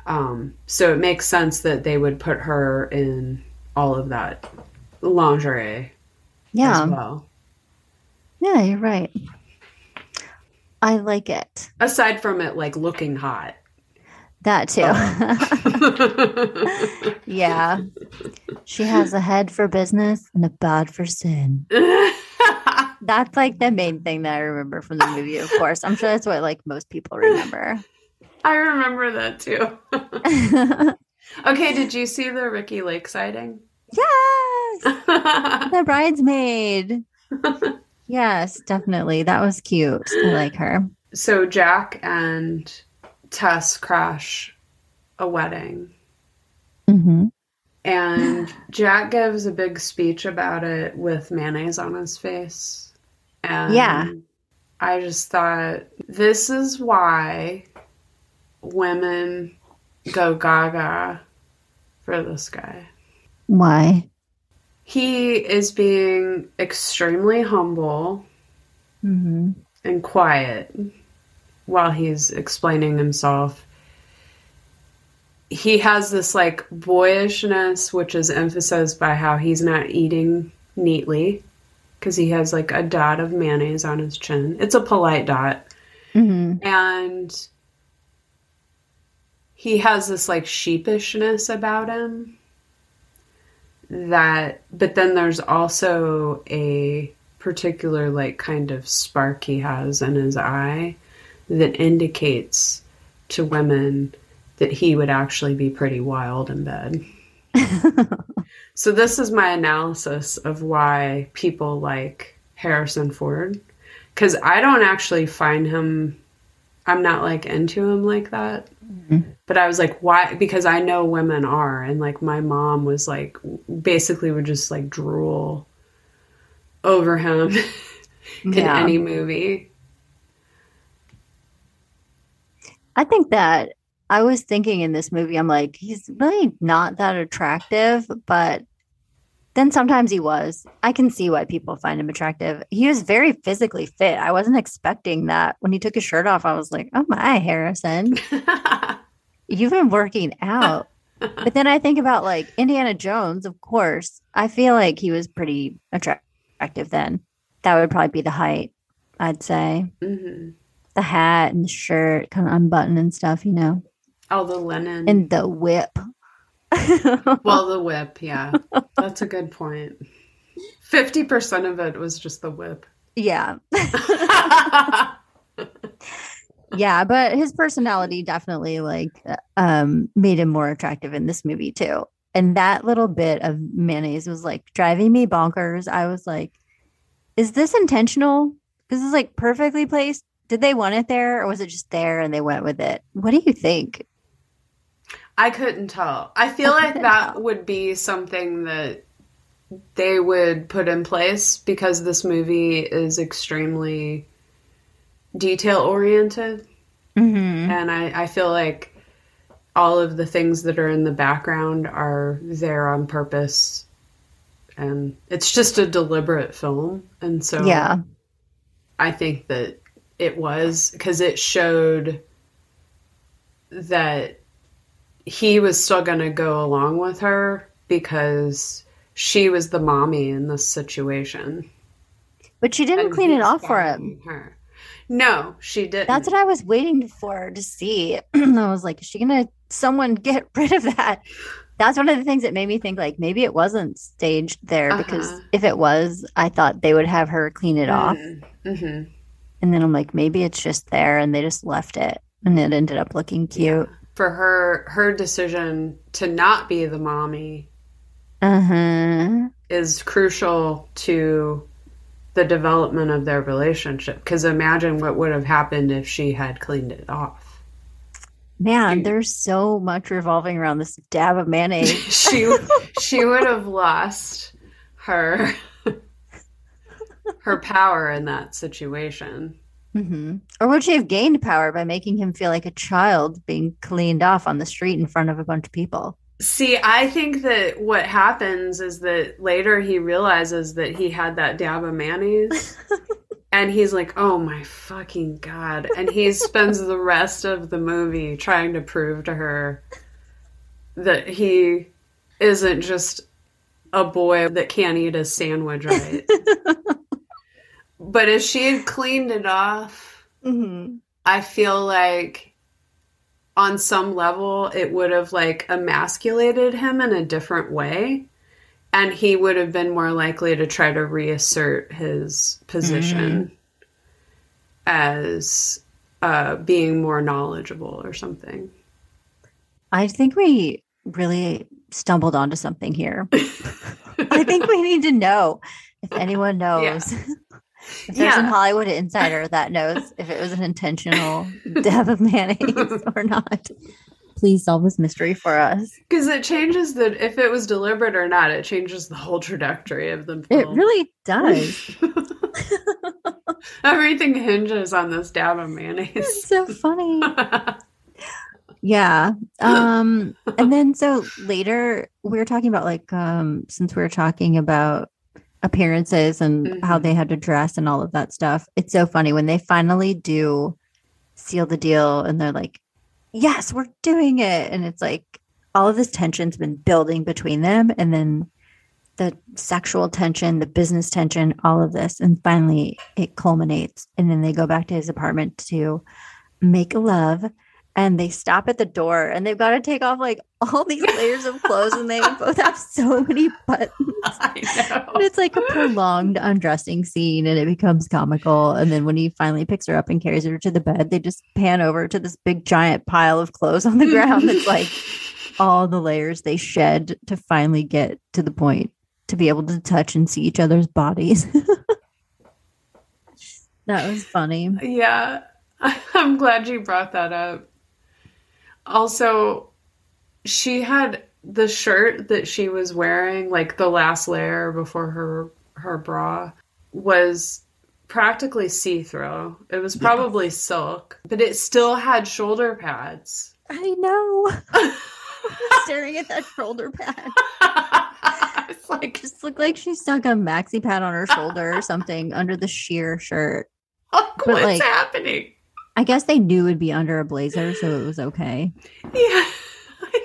Um, so it makes sense that they would put her in all of that lingerie Yeah. as well. Yeah, you're right. I like it. Aside from it like looking hot. That too. Oh. yeah. She has a head for business and a bod for sin. That's like the main thing that I remember from the movie, of course. I'm sure that's what like most people remember. I remember that too. okay, did you see the Ricki Lake sighting? yes. The bridesmaid. Yes, definitely. That was cute. I like her. so Jack and Tess crash a wedding, hmm and Jack gives a big speech about it with mayonnaise on his face. And Yeah. I just thought this is why women go gaga for this guy. Why? He is being extremely humble hmm and quiet while he's explaining himself. He has this like boyishness, which is emphasized by how he's not eating neatly because he has like a dot of mayonnaise on his chin. It's a polite dot. hmm And he has this like sheepishness about him that but then there's also a particular like kind of spark he has in his eye that indicates to women that he would actually be pretty wild in bed. so this is my analysis of why people like Harrison Ford cuz I don't actually find him I'm not like into him like that. Mm-hmm. But I was like, why? Because I know women are. And like my mom was like, basically would just like drool over him in yeah. any movie. I think that I was thinking in this movie, I'm like, he's really not that attractive, but then sometimes he was. I can see why people find him attractive. He was very physically fit. I wasn't expecting that. When he took his shirt off, I was like, oh my, Harrison, you've been working out. but then I think about like Indiana Jones, of course. I feel like he was pretty attractive then. That would probably be the height, I'd say. Mm-hmm. The hat and the shirt, kind of unbuttoned and stuff, you know. Oh, the linen. And the whip. Well, the whip, yeah. That's a good point. 50% of it was just the whip. Yeah. yeah, but his personality definitely like um made him more attractive in this movie too. And that little bit of mayonnaise was like driving me bonkers. I was like, is this intentional? Because it's like perfectly placed. Did they want it there or was it just there and they went with it? What do you think? I couldn't tell. I feel I like that tell. would be something that they would put in place because this movie is extremely detail oriented. Mm-hmm. And I, I feel like all of the things that are in the background are there on purpose. And it's just a deliberate film. And so yeah. I think that it was because it showed that he was still going to go along with her because she was the mommy in this situation. But she didn't and clean it off for him. Her. No, she didn't. That's what I was waiting for to see. I was like, is she going to someone get rid of that? That's one of the things that made me think like maybe it wasn't staged there uh-huh. because if it was, I thought they would have her clean it off. Mm-hmm. mm-hmm. And then I'm like, maybe it's just there and they just left it and it ended up looking cute. Yeah for her her decision to not be the mommy uh-huh. is crucial to the development of their relationship. Because imagine what would have happened if she had cleaned it off. Man there's so much revolving around this dab of mayonnaise. She she would have lost her her power in that situation Mm-hmm. Or would she have gained power by making him feel like a child being cleaned off on the street in front of a bunch of people? See, I think that what happens is that later he realizes that he had that dab of mayonnaise. and he's like, oh my fucking God. And he spends the rest of the movie trying to prove to her that he isn't just a boy that can't eat a sandwich right. But if she had cleaned it off, mm-hmm. I feel like on some level it would have like emasculated him in a different way. And he would have been more likely to try to reassert his position mm-hmm. as uh, being more knowledgeable or something. I think we really stumbled onto something here. I think we need to know if anyone knows yeah. If there's yeah. a Hollywood insider that knows if it was an intentional dab of mayonnaise or not, please solve this mystery for us. Because it changes the if it was deliberate or not, it changes the whole trajectory of the film. It really does. Everything hinges on this dab of mayonnaise. It's so funny. yeah. Um and then so later we were talking about like um since we were talking about appearances and mm-hmm. how they had to dress and all of that stuff. It's so funny when they finally do seal the deal and they're like, yes, we're doing it. And it's like all of this tension's been building between them. And then the sexual tension, the business tension, all of this. And finally it culminates. And then they go back to his apartment to make love. And they stop at the door and they've got to take off like all these layers of clothes and they both have so many buttons. I know. And it's like a prolonged undressing scene and it becomes comical. And then when he finally picks her up and carries her to the bed, they just pan over to this big giant pile of clothes on the ground. It's like all the layers they shed to finally get to the point to be able to touch and see each other's bodies. that was funny. Yeah. I'm glad you brought that up. Also, she had the shirt that she was wearing, like the last layer before her her bra, was practically see-through. It was probably silk, but it still had shoulder pads. I know. Staring at that shoulder pad. it's like, Just looked like she stuck a maxi pad on her shoulder or something under the sheer shirt. what's like- happening? I guess they knew it'd be under a blazer, so it was okay. Yeah.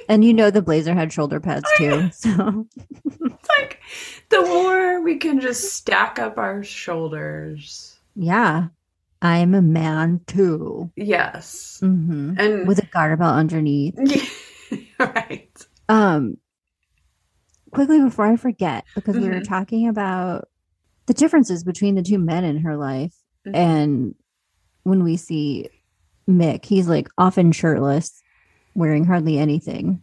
And you know the blazer had shoulder pads too. So It's like the more we can just stack up our shoulders. yeah. I'm a man too. Yes. hmm And With a garter belt underneath. right. Um quickly before I forget, because we were Mhm. talking about the differences between the two men in her life. Mhm. And when we see Mick, he's like often shirtless, wearing hardly anything.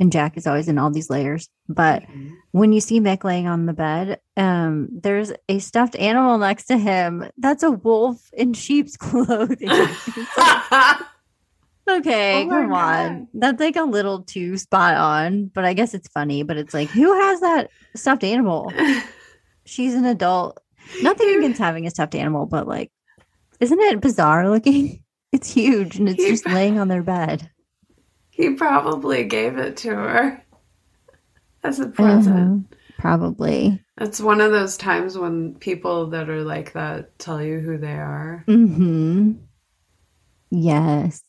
And Jack is always in all these layers. But when you see Mick laying on the bed, um, there's a stuffed animal next to him. That's a wolf in sheep's clothing. Okay, Oh come on. That's like a little too spot on, but I guess it's funny. But it's like, who has that stuffed animal? She's an adult. Nothing against having a stuffed animal, but like, isn't it bizarre looking? It's huge and it's He- just laying on their bed. he probably gave it to her as a present. Uh-huh, Probably. It's one of those times when people that are like that tell you who they are, Mm-hmm. Yes.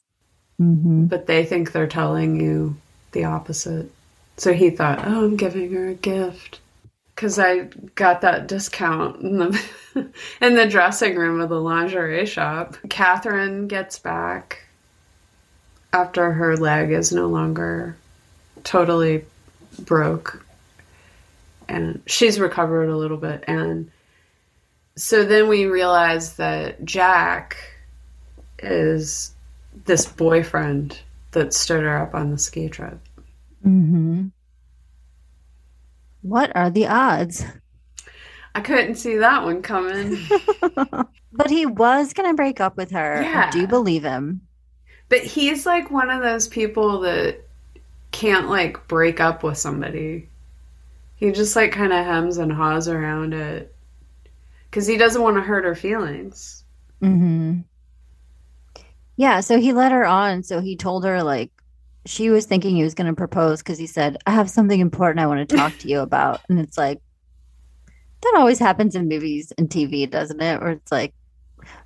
Mm-hmm. but they think they're telling you the opposite. So he thought, "Oh, I'm giving her a gift." Because I got that discount in the in the dressing room of the lingerie shop. Catherine gets back after her leg is no longer totally broke, and she's recovered a little bit. And so then we realize that Jack is this boyfriend that stood her up on the ski trip. Mm-hmm. What are the odds? I couldn't see that one coming. but he was gonna break up with her. I Yeah. do believe him. But he's like one of those people that can't like break up with somebody. He just like kind of hems and haws around it because he doesn't want to hurt her feelings. Mm-hmm. Yeah, so he let her on. So he told her like she was thinking he was going to propose because he said, "I have something important I want to talk to you about," and it's like that always happens in movies and TV, doesn't it? Where it's like,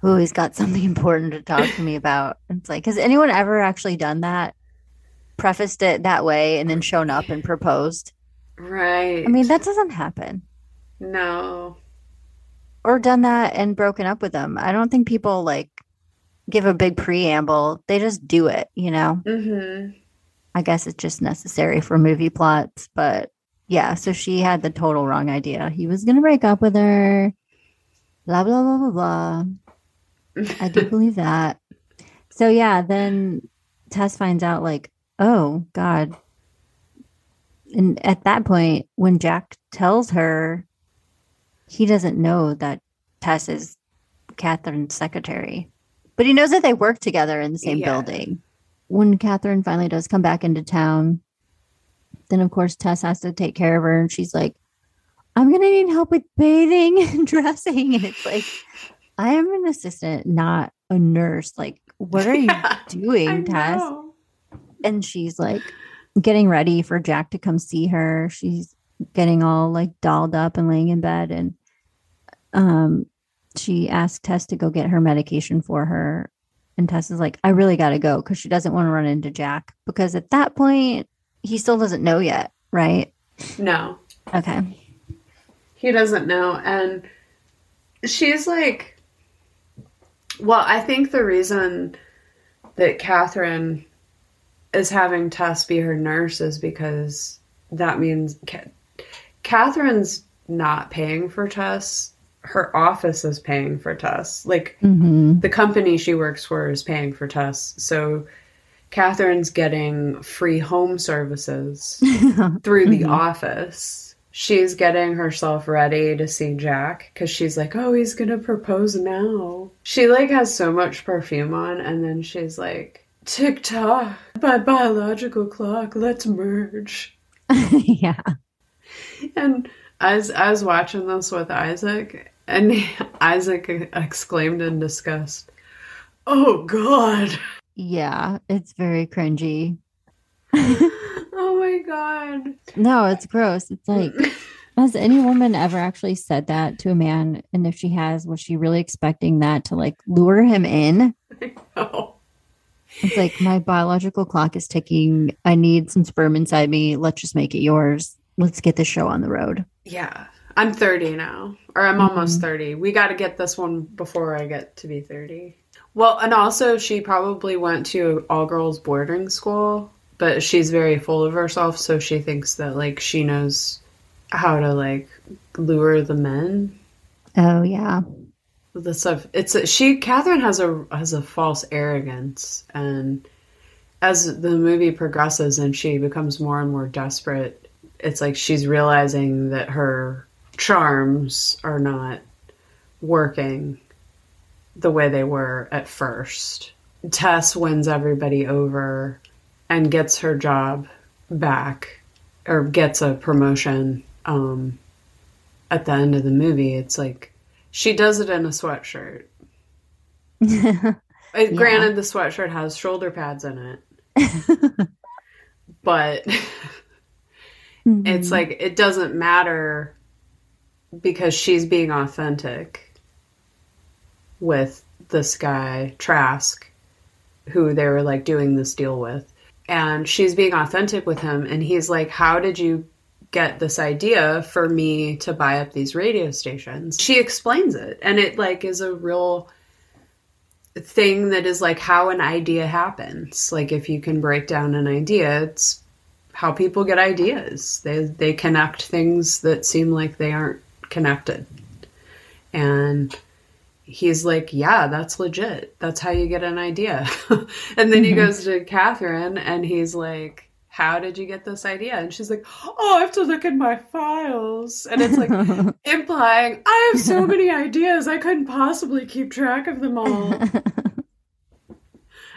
"Oh, he's got something important to talk to me about." And it's like, has anyone ever actually done that? Prefaced it that way and then shown up and proposed. Right. I mean, that doesn't happen. no. or done that and broken up with them. I don't think people like give a big preamble. They just do it, you know. Mm-hmm. I guess it's just necessary for movie plots, but yeah, so she had the total wrong idea. He was going to break up with her. Blah blah blah blah blah. I do believe that. So yeah, then Tess finds out like, "Oh god." And at that point when Jack tells her he doesn't know that Tess is Catherine's secretary, but he knows that they work together in the same Yeah. building. When Catherine finally does come back into town, then of course Tess has to take care of her, and she's like, "I'm gonna need help with bathing and dressing," and it's like, "I am an assistant, not a nurse. Like, what are you Yeah, I doing, Tess?" and she's like getting ready for Jack to come see her. She's getting all like dolled up and laying in bed and um she asked Tess to go get her medication for her and Tess is like I really got to go cuz she doesn't want to run into Jack because at that point he still doesn't know yet, right? No. Okay. He doesn't know. And she's like, well, I think the reason that Catherine is having Tess be her nurse is because that means Ca- Catherine's not paying for Tess. Her office is paying for Tess. Like hmm the company she works for is paying for Tess. So Catherine's getting free home services through the office. She's getting herself ready to see Jack because she's like, oh, he's gonna propose now. She like has so much perfume on, and then she's like, tick tock, my biological clock, let's merge. yeah. And I was, I was watching this with Isaac, and Isaac exclaimed in disgust, "Oh God! Yeah. It's very cringy. Oh my God!" No, it's gross. It's like, has any woman ever actually said that to a man? And if she has, was she really expecting that to like lure him in? It's like, my biological clock is ticking. I need some sperm inside me. Let's just make it yours. Let's get this show on the road. Yeah. I'm 30 now, or I'm almost mm-hmm. 30. We got to get this one before I get to be 30. Well, and also, she probably went to all girls boarding school, but she's very full of herself, so she thinks that, like, she knows how to, like, lure the men. Oh, yeah. The stuff. It's a, she, Catherine has a, has a false arrogance, and as the movie progresses and she becomes more and more desperate, it's like she's realizing that her charms are not working the way they were at first. Tess wins everybody over and gets her job back or gets a promotion um, at the end of the movie. It's like she does it in a sweatshirt. Uh, Granted, the sweatshirt has shoulder pads in it, but it's like it doesn't matter because she's being authentic with this guy Trask who they were like doing this deal with. And she's being authentic with him and he's like how did you get this idea for me to buy up these radio stations? She explains it and it like is a real thing that is like how an idea happens. Like if you can break down an idea it's how people get ideas. They they connect things that seem like they aren't connected. And he's like, "Yeah, that's legit. That's how you get an idea." and then he mm-hmm. goes to Catherine and he's like, "How did you get this idea?" And she's like, "Oh, I have to look in my files." And it's like implying, "I have so many ideas. I couldn't possibly keep track of them all."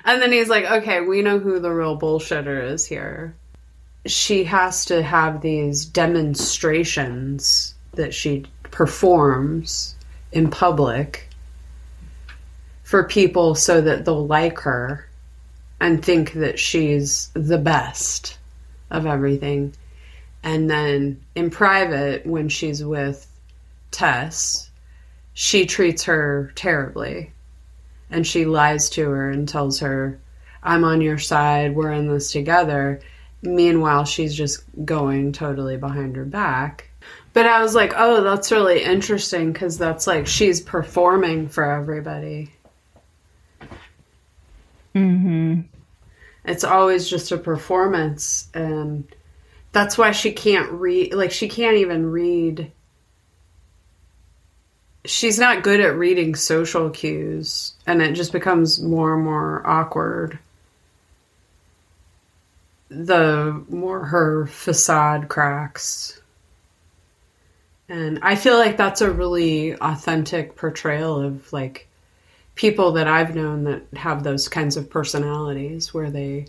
And then he's like, "Okay, we know who the real bullshitter is here." she has to have these demonstrations that she performs in public for people so that they'll like her and think that she's the best of everything. And then in private, when she's with Tess, she treats her terribly. And she lies to her and tells her, I'm on your side, we're in this together. Meanwhile, she's just going totally behind her back. But I was like, oh, that's really interesting because that's like she's performing for everybody. hmm It's always just a performance. And that's why she can't read, like, she can't even read. She's not good at reading social cues, and it just becomes more and more awkward. The more her facade cracks. And I feel like that's a really authentic portrayal of like people that I've known that have those kinds of personalities where they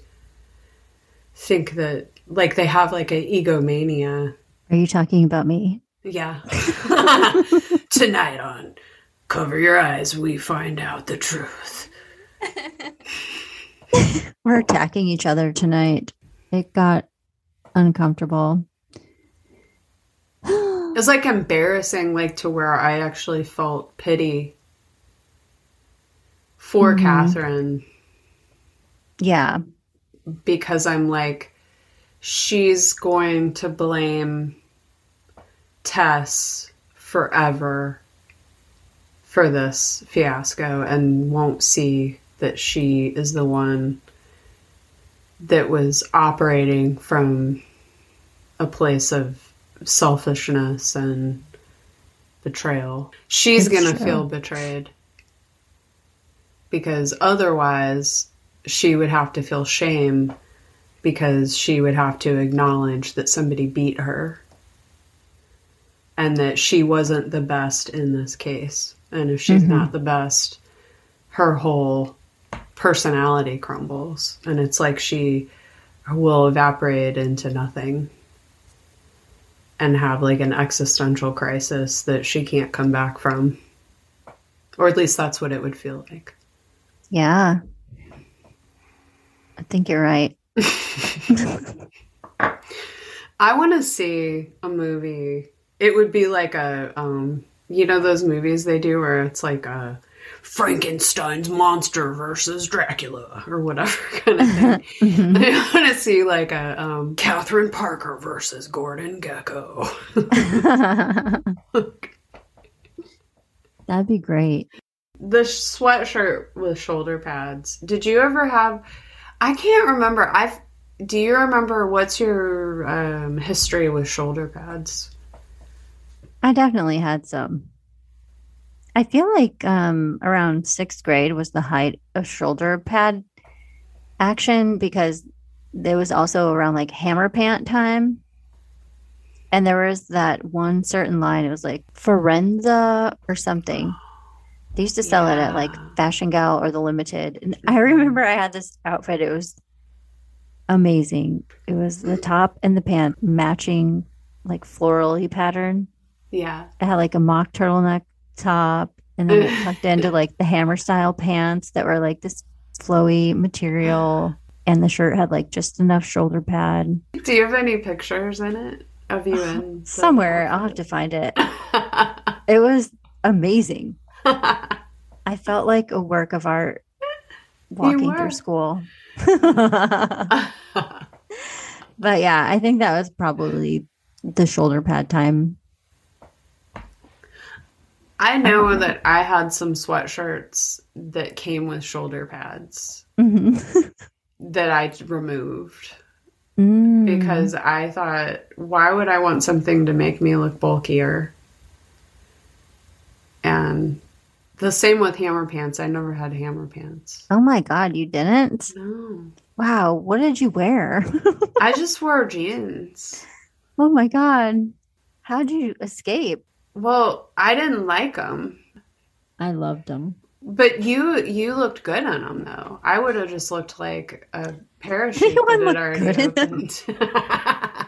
think that like they have like an egomania. Are you talking about me? Yeah. Tonight on Cover Your Eyes, we find out the truth. We're attacking each other tonight. It got uncomfortable. It was like embarrassing, like to where I actually felt pity for Mhm. Catherine yeah. because I'm like, she's going to blame Tess forever for this fiasco and won't see that she is the one that was operating from a place of selfishness and betrayal. She's going to feel betrayed. Because otherwise she would have to feel shame because she would have to acknowledge that somebody beat her and that she wasn't the best in this case. And if she's mm-hmm. not the best, her whole personality crumbles. And it's like she will evaporate into nothing and have like an existential crisis that she can't come back from. Or at least that's what it would feel like. Yeah. I think you're right. I want to see a movie. It would be like a, um, you know, those movies they do where it's like a Frankenstein's monster versus Dracula or whatever kind of thing. I want to see like a um, Catherine Parker versus Gordon Gekko. That'd be great. the sweatshirt with shoulder pads. Did you ever have? I can't remember. I've. Do you remember what's your um, history with shoulder pads? I definitely had some. I feel like um, around sixth grade was the height of shoulder pad action because there was also around like hammer pant time. And there was that one certain line, it was like Forenza or something. They used to sell it at like Fashion Gal or the Limited. And I remember I had this outfit. It was amazing. It was the top and the pant matching like florally pattern. Yeah. It had like a mock turtleneck top and then it tucked into like the hammer style pants that were like this flowy material. And the shirt had like just enough shoulder pad. Do you have any pictures in it of you in somewhere. i'll have to find it. It was amazing. I felt like a work of art walking through school. But yeah i think that was probably the shoulder pad time I know that I had some sweatshirts that came with shoulder pads Mhm. that I removed Mm. because I thought, why would I want something to make me look bulkier? And the same with hammer pants. I never had hammer pants. oh my god you didn't No. wow what did you wear I just wore jeans. Oh my God. How'd you escape? Well, I didn't like them. I loved them. But you you looked good in them though. I would have just looked like a parachute that had already good opened.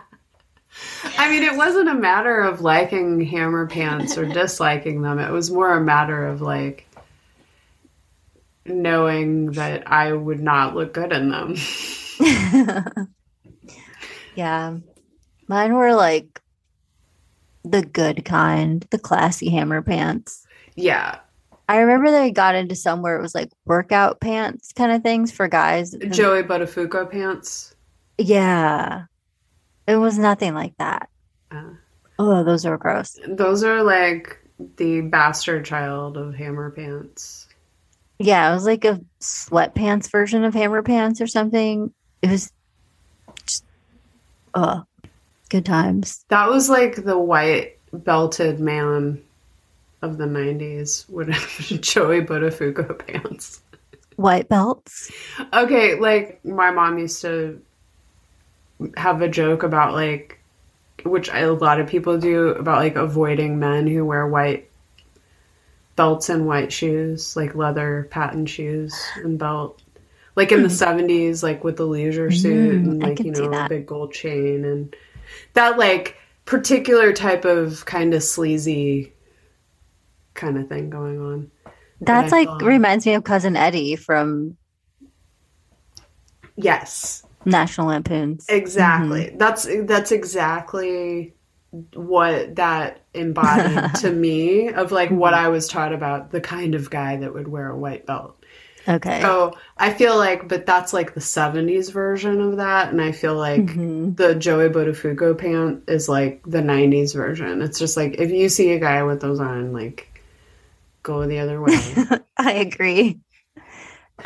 I mean, it wasn't a matter of liking hammer pants or disliking them. It was more a matter of like knowing that I would not look good in them. yeah. Mine were like the good kind, the classy hammer pants. Yeah, I remember they got into some where it was like workout pants kind of things for guys. Joey Buttafuoco pants. Yeah. It was nothing like that. Uh, Oh, those are gross. those are like the bastard child of hammer pants. Yeah, it was like a sweatpants version of hammer pants or something. It was just, oh, good times. That was like the white belted man of the 90s would have Joey Buttafuoco pants. White belts. Okay, like my mom used to have a joke about like, which a lot of people do about like avoiding men who wear white belts and white shoes, like leather patent shoes and belt. Like in the 70s, like with the leisure suit Mm, and like, you know, a big gold chain and that like particular type of kind of sleazy kind of thing going on. That's I like thought- reminds me of cousin Eddie from Yes. National Lampoons. Exactly. Mm-hmm. That's that's exactly what that embodied to me of like Mm-hmm. what I was taught about the kind of guy that would wear a white belt. Okay. So I feel like, but that's like the '70s version of that, and I feel like Mhm. the Joey Buttafuoco pant is like the '90s version. It's just like if you see a guy with those on, like go the other way. I agree.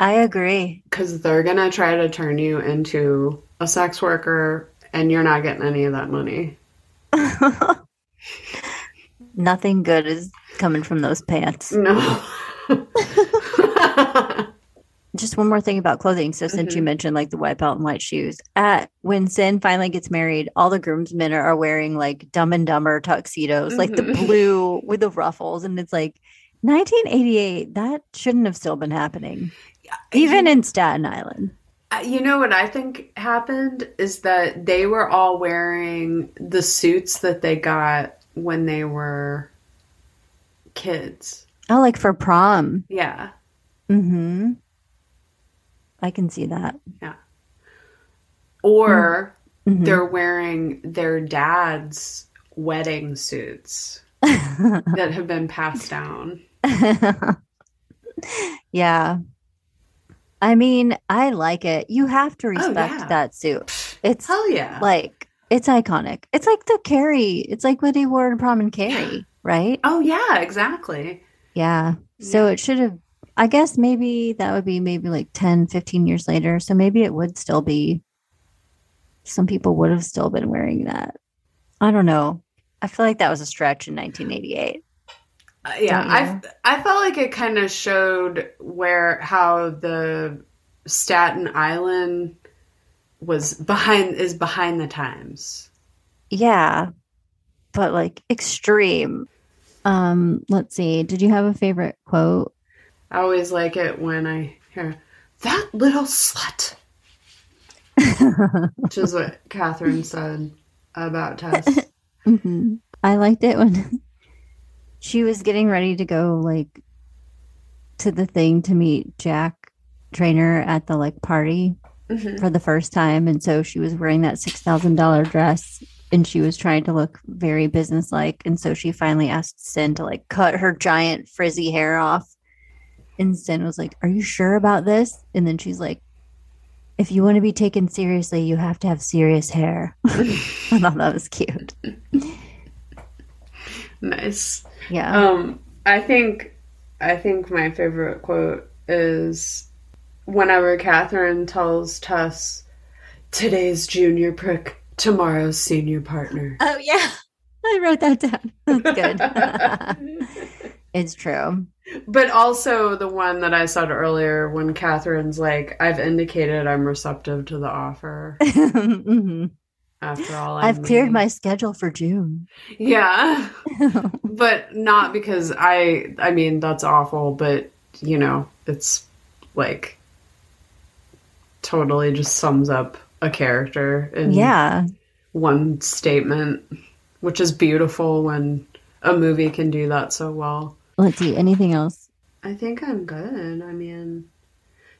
I agree. Because they're going to try to turn you into a sex worker and you're not getting any of that money. Nothing good is coming from those pants. No. Just one more thing about clothing. So since you Mhm. mentioned like the white belt and white shoes, at when Cyn finally gets married, all the groomsmen are, are wearing like dumb and dumber tuxedos, like the Mhm. blue with the ruffles. And it's like 1988, that shouldn't have still been happening. Even in Staten Island. You know what I think happened is that they were all wearing the suits that they got when they were kids. Oh, like for prom. Yeah. Mm-hmm. I can see that. Yeah. Or Mhm. they're wearing their dad's wedding suits that have been passed down. yeah. I mean, I like it. You have to respect yeah. that suit. It's Hell yeah. like it's iconic. It's like the Carrie. It's like what he wore in prom and Carrie, right? oh, yeah, exactly. Yeah. So Yeah. it should have I guess maybe that would be maybe like 10, 15 years later. So maybe it would still be some people would have still been wearing that. I don't know. I feel like that was a stretch in 1988. Uh, yeah, I I felt like it kind of showed where how the Staten Island was behind is behind the times. Yeah. But like extreme. Um, let's see. Did you have a favorite quote? I always like it when I hear that little slut, which is what Catherine said about Tess. hmm I liked it when she was getting ready to go like to the thing to meet Jack Trainer at the like party Mhm. for the first time, and so she was wearing that six thousand dollar dress, and she was trying to look very businesslike, and so she finally asked Cyn to like cut her giant frizzy hair off, Cyn was like, "Are you sure about this?" And then she's like. If you want to be taken seriously, you have to have serious hair. I thought that was cute. Nice. Yeah. Um, I think I think my favorite quote is whenever Catherine tells Tess, "Today's junior prick, tomorrow's senior partner." Oh yeah, I wrote that down. That's good. it's true. But also the one that I said earlier when Catherine's like, I've indicated I'm receptive to the offer. Mhm. After all, I'm I've cleared leaving." my schedule for June. Yeah. But not because I I mean that's awful, but you know, it's like totally just sums up a character in yeah, one statement, which is beautiful when a movie can do that so well. Let's see. Anything else? I think I'm good. I mean,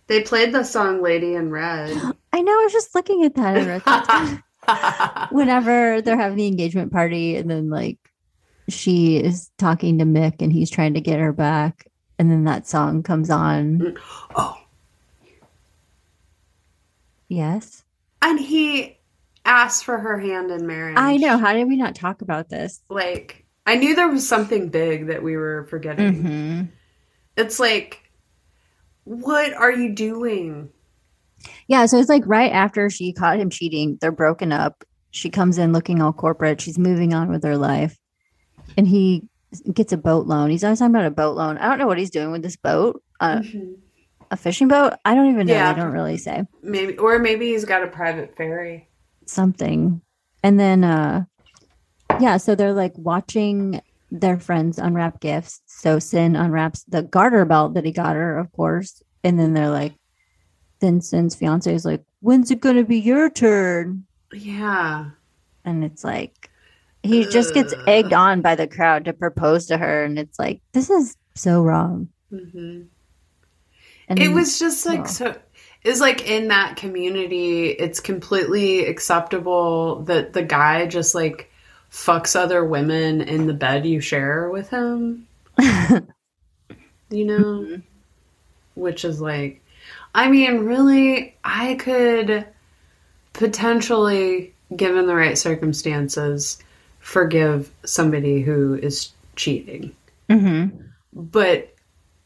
they played the song Lady in Red. I know. I was just looking at that. That. Whenever they're having the engagement party, and then like she is talking to Mick, and he's trying to get her back, and then that song comes on. Mm. oh, Yes, and he asked for her hand in marriage. I know. How did we not talk about this? Like, I knew there was something big that we were forgetting. Mm-hmm. It's like, what are you doing? Yeah, so it's like right after she caught him cheating, they're broken up. She comes in looking all corporate. She's moving on with her life. And he gets a boat loan. He's always talking about a boat loan. I don't know what he's doing with this boat. Uh, a fishing boat? I don't even know. Yeah. They don't really say. Maybe, or maybe he's got a private ferry. Something. And then uh yeah, so they're like watching their friends unwrap gifts. So Cyn unwraps the garter belt that he got her, of course. And then they're like then Cyn's fiance is like, When's it gonna be your turn? Yeah. and it's like he just gets egged on by the crowd to propose to her and it's like this is so wrong hmm and It was just like Oh. so. It's like in that community, it's completely acceptable that the guy just like fucks other women in the bed you share with him. You know, Mm-hmm. which is like, I mean, really, I could potentially, given the right circumstances, forgive somebody who is cheating. Mhm. But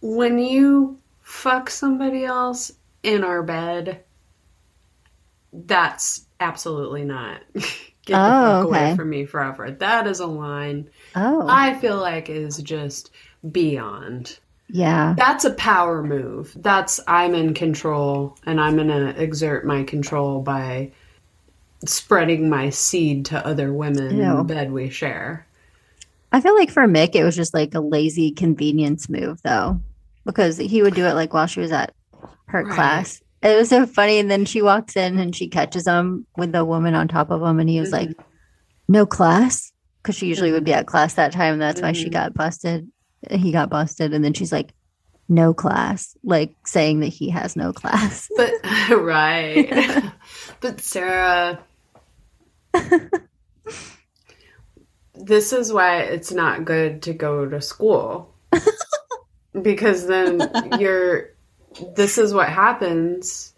when you fuck somebody else in our bed, that's absolutely not. Get the Oh, fuck away okay. from me forever. That is a line Oh, I feel like is just beyond. yeah. That's a power move. That's I'm in control and I'm going to exert my control by spreading my seed to other women in Ew. the bed we share. I feel like for Mick, it was just like a lazy convenience move, though, because he would do it like while she was at her Right. class. It was so funny. And then she walks in and she catches him with the woman on top of him, and he was like, "No class," because she usually would be at class that time. And that's why she Mhm. got busted. He got busted, and then she's like, "No class," like saying that he has no class. But right. but Sara this is why it's not good to go to school. because then you're this is what happens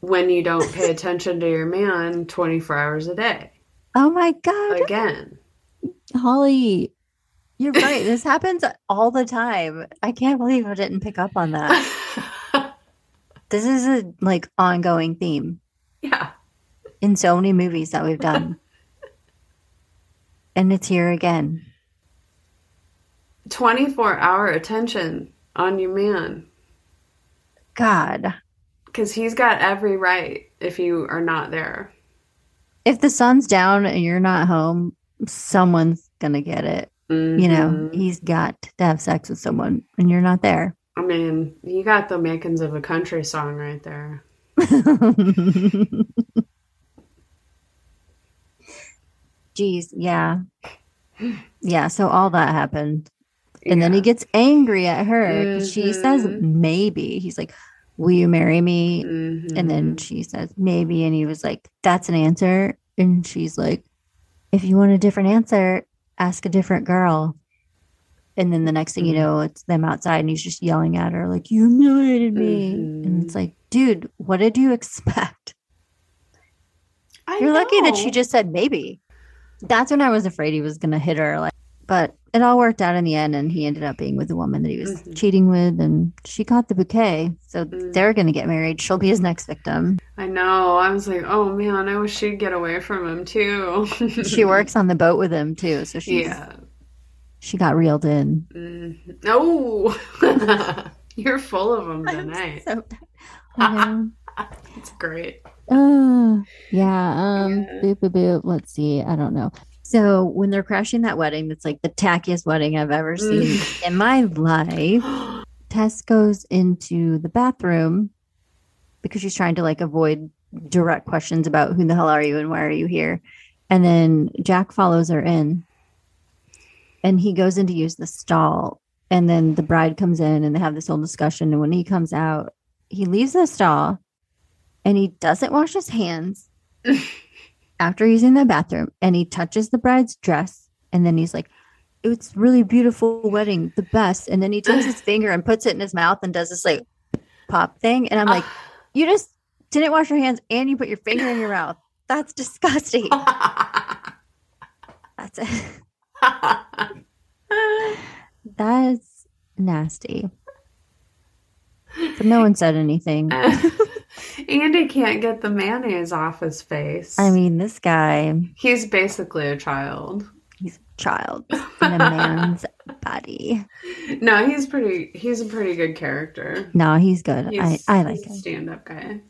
when you don't pay attention to your man 24 hours a day. Oh my god, Again. Holly, you're right. This happens all the time. I can't believe I didn't pick up on that. This is a like ongoing theme yeah. in so many movies that we've done. and it's here again. 24 hour attention on your man God. cuz he's got every right if you are not there. If the sun's down and you're not home, someone's gonna get it. You know, Mhm. he's got to have sex with someone and you're not there. I mean, you got the makings of a country song right there. Jeez, yeah. Yeah, so all that happened. And then he gets angry at her 'cause she says Mhm. maybe. He's like, Will you marry me? Mhm. And then she says maybe. And he was like, That's an answer. And she's like, If you want a different answer, ask a different girl. And then the next thing you Mhm. know, it's them outside and he's just yelling at her, like, You humiliated me. And Mhm. it's like, Dude, what did you expect? I You're lucky that she just said maybe. That's when I was afraid he was going to hit her. Like, but it all worked out in the end, and he ended up being with the woman that he was Mhm. cheating with, and she got the bouquet. So Mm. they're going to get married. She'll be his next victim. I know. I was like, oh man, I wish she'd get away from him too. she works on the boat with him too, so she's Yeah. she got reeled in. Mhm. Oh, you're full of them tonight. So It's great. Uh, yeah. Um. Yeah. Boop, boop, boop. Let's see. I don't know. So when they're crashing that wedding, that's like the tackiest wedding I've ever mm. seen in my life. Tess goes into the bathroom because she's trying to like avoid direct questions about who the hell are you and why are you here. And then Jack follows her in and he goes in to use the stall. And then the bride comes in and they have this whole discussion. And when he comes out, he leaves the stall and he doesn't wash his hands after using the bathroom and he touches the bride's dress. And then he's like, it's really beautiful wedding, the best. And then he takes his finger and puts it in his mouth and does this like pop thing. And I'm like, you just didn't wash your hands and you put your finger in your mouth. That's disgusting. That's it. that's nasty. But no one said anything. Andy can't get the mayonnaise off his face. I mean, this guy, he's basically a child. he's a child in a man's body. No, he's pretty. He's a pretty good character. No, he's good. I, He's, I like he's a him. stand-up guy.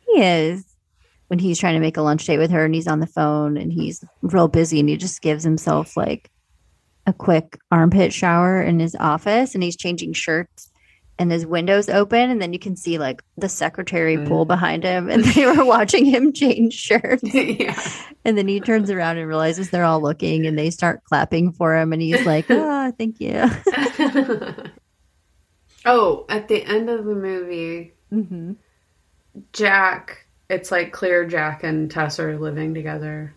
He is. When he's trying to make a lunch date with her and he's on the phone and he's real busy and he just gives himself like a quick armpit shower in his office and he's changing shirts and his windows open and then you can see like the secretary pool Mm. behind him and they were watching him change shirts yeah. and then he turns around and realizes they're all looking and they start clapping for him and he's like ah thank you oh, at the end of the movie, hmm Jack. It's like clear Jack and Tess are living together,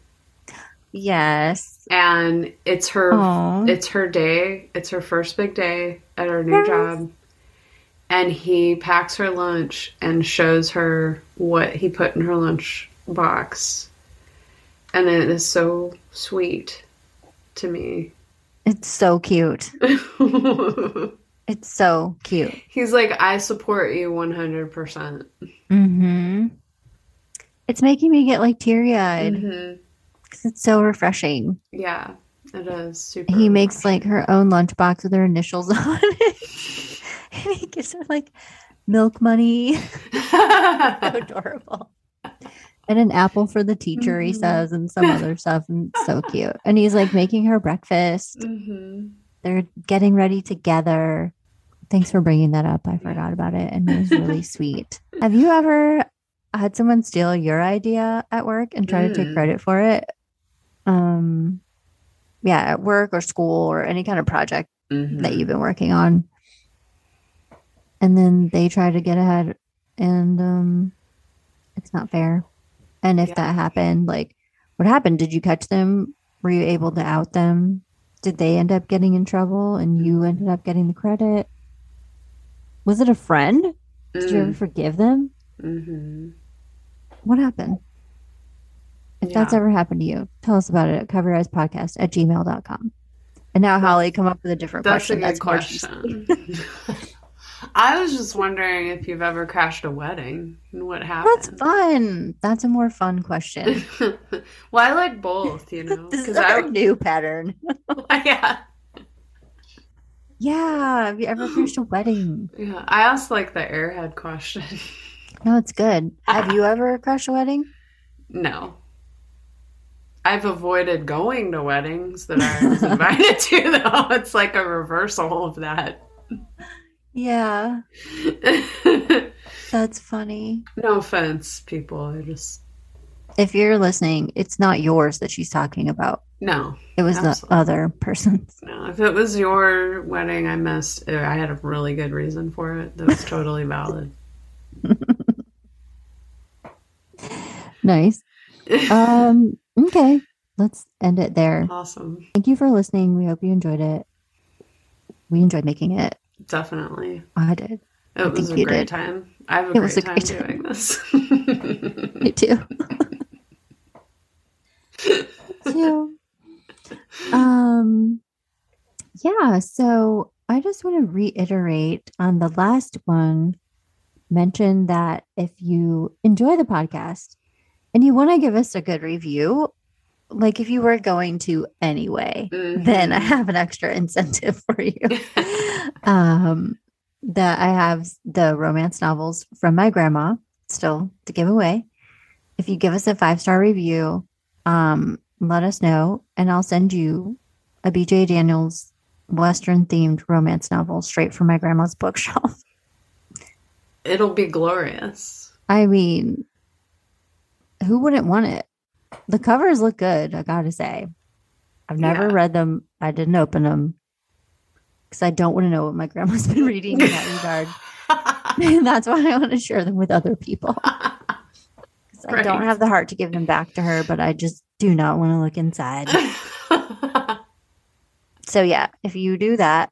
yes and it's her. Aw. It's her day. It's her first big day at her new Yes. job. And he packs her lunch and shows her what he put in her lunch box. And it is so sweet to me. it's so cute It's so cute. He's like, I support you 100%. Mm-hmm. It's making me get like teary eyed hmm because it's so refreshing. Yeah, it is super. He makes like her own lunchbox with her initials on it. and he gives her like milk money. so adorable. And an apple for the teacher, he Mhm. says, and some other stuff. And so cute. And he's like making her breakfast. hmm They're getting ready together. Thanks for bringing that up. I forgot about it. And it was really sweet. Have you ever had someone steal your idea at work and try to take Mm. credit for it? Um, yeah, at work or school or any kind of project Mm-hmm. that you've been working on. And then they try to get ahead and um it's not fair. And if Yeah. that happened, like what happened? Did you catch them? Were you able to out them? Did they end up getting in trouble and you ended up getting the credit? Was it a friend? Did you ever forgive them? hmm What happened? If that's ever happened to you, tell us about it at coveryoureyespodcast at gmail.com. And now Holly come up with a different That's a question. good That's question. I was just wondering if you've ever crashed a wedding and what happened. That's fun. That's a more fun question. well, I like both, you know. this is our I, new pattern. yeah, Yeah. Have you ever crashed a wedding? yeah. I asked like the airhead question. No, it's good. Have you ever crashed a wedding? no, I've avoided going to weddings that I was invited to. Though it's like a reversal of that. Yeah. That's funny. no offense, people. I just If you're listening, it's not yours that she's talking about. no, It was Absolutely. the other person's. no. If it was your wedding, I missed. I had a really good reason for it. That was totally valid. Nice. Um, okay. Let's end it there. awesome, Thank you for listening. We hope you enjoyed it. We enjoyed making it. Definitely. I did. It was think a great did. time. I have a It great was a time great time. doing this. Me too. so, um, yeah. So I just want to reiterate on the last one, mention that if you enjoy the podcast and you want to give us a good review, like if you were going to anyway, then I Mhm. have an extra incentive for you. um, that I have the romance novels from my grandma still to give away. If you give us a five star review, um, let us know, and I'll send you a BJ Daniels Western themed romance novel straight from my grandma's bookshelf. It'll be glorious. I mean, who wouldn't want it? The covers look good, I gotta say. I've never Yeah. read them. I didn't open them because I don't want to know what my grandma's been reading in that regard. And that's why I want to share them with other people. 'Cause I don't have the heart to give them back to her, but I just do not want to look inside. So yeah, if you do that,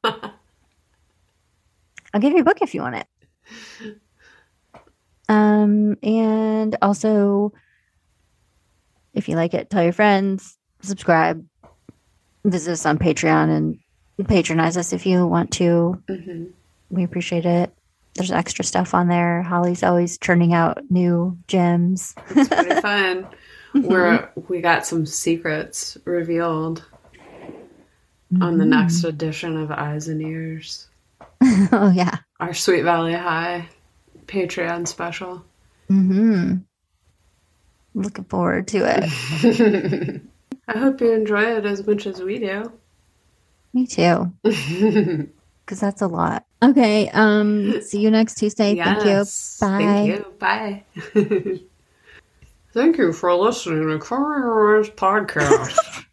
I'll give you a book if you want it. Um, and also, if you like it, tell your friends, subscribe, visit us on Patreon, and patronize us if you want to. Mhm. We appreciate it. There's extra stuff on there. Holly's always churning out new gems. It's pretty fun. We're we got some secrets revealed on the Mm-hmm. next edition of Eyes and Ears, oh yeah. our Sweet Valley High Patreon special. Looking forward to it. I hope you enjoy it as much as we do. Me too. Because that's a lot. Okay. Um. See you next Tuesday. Thank you. Bye. Thank you. Bye. Thank you for listening to Cover Podcast.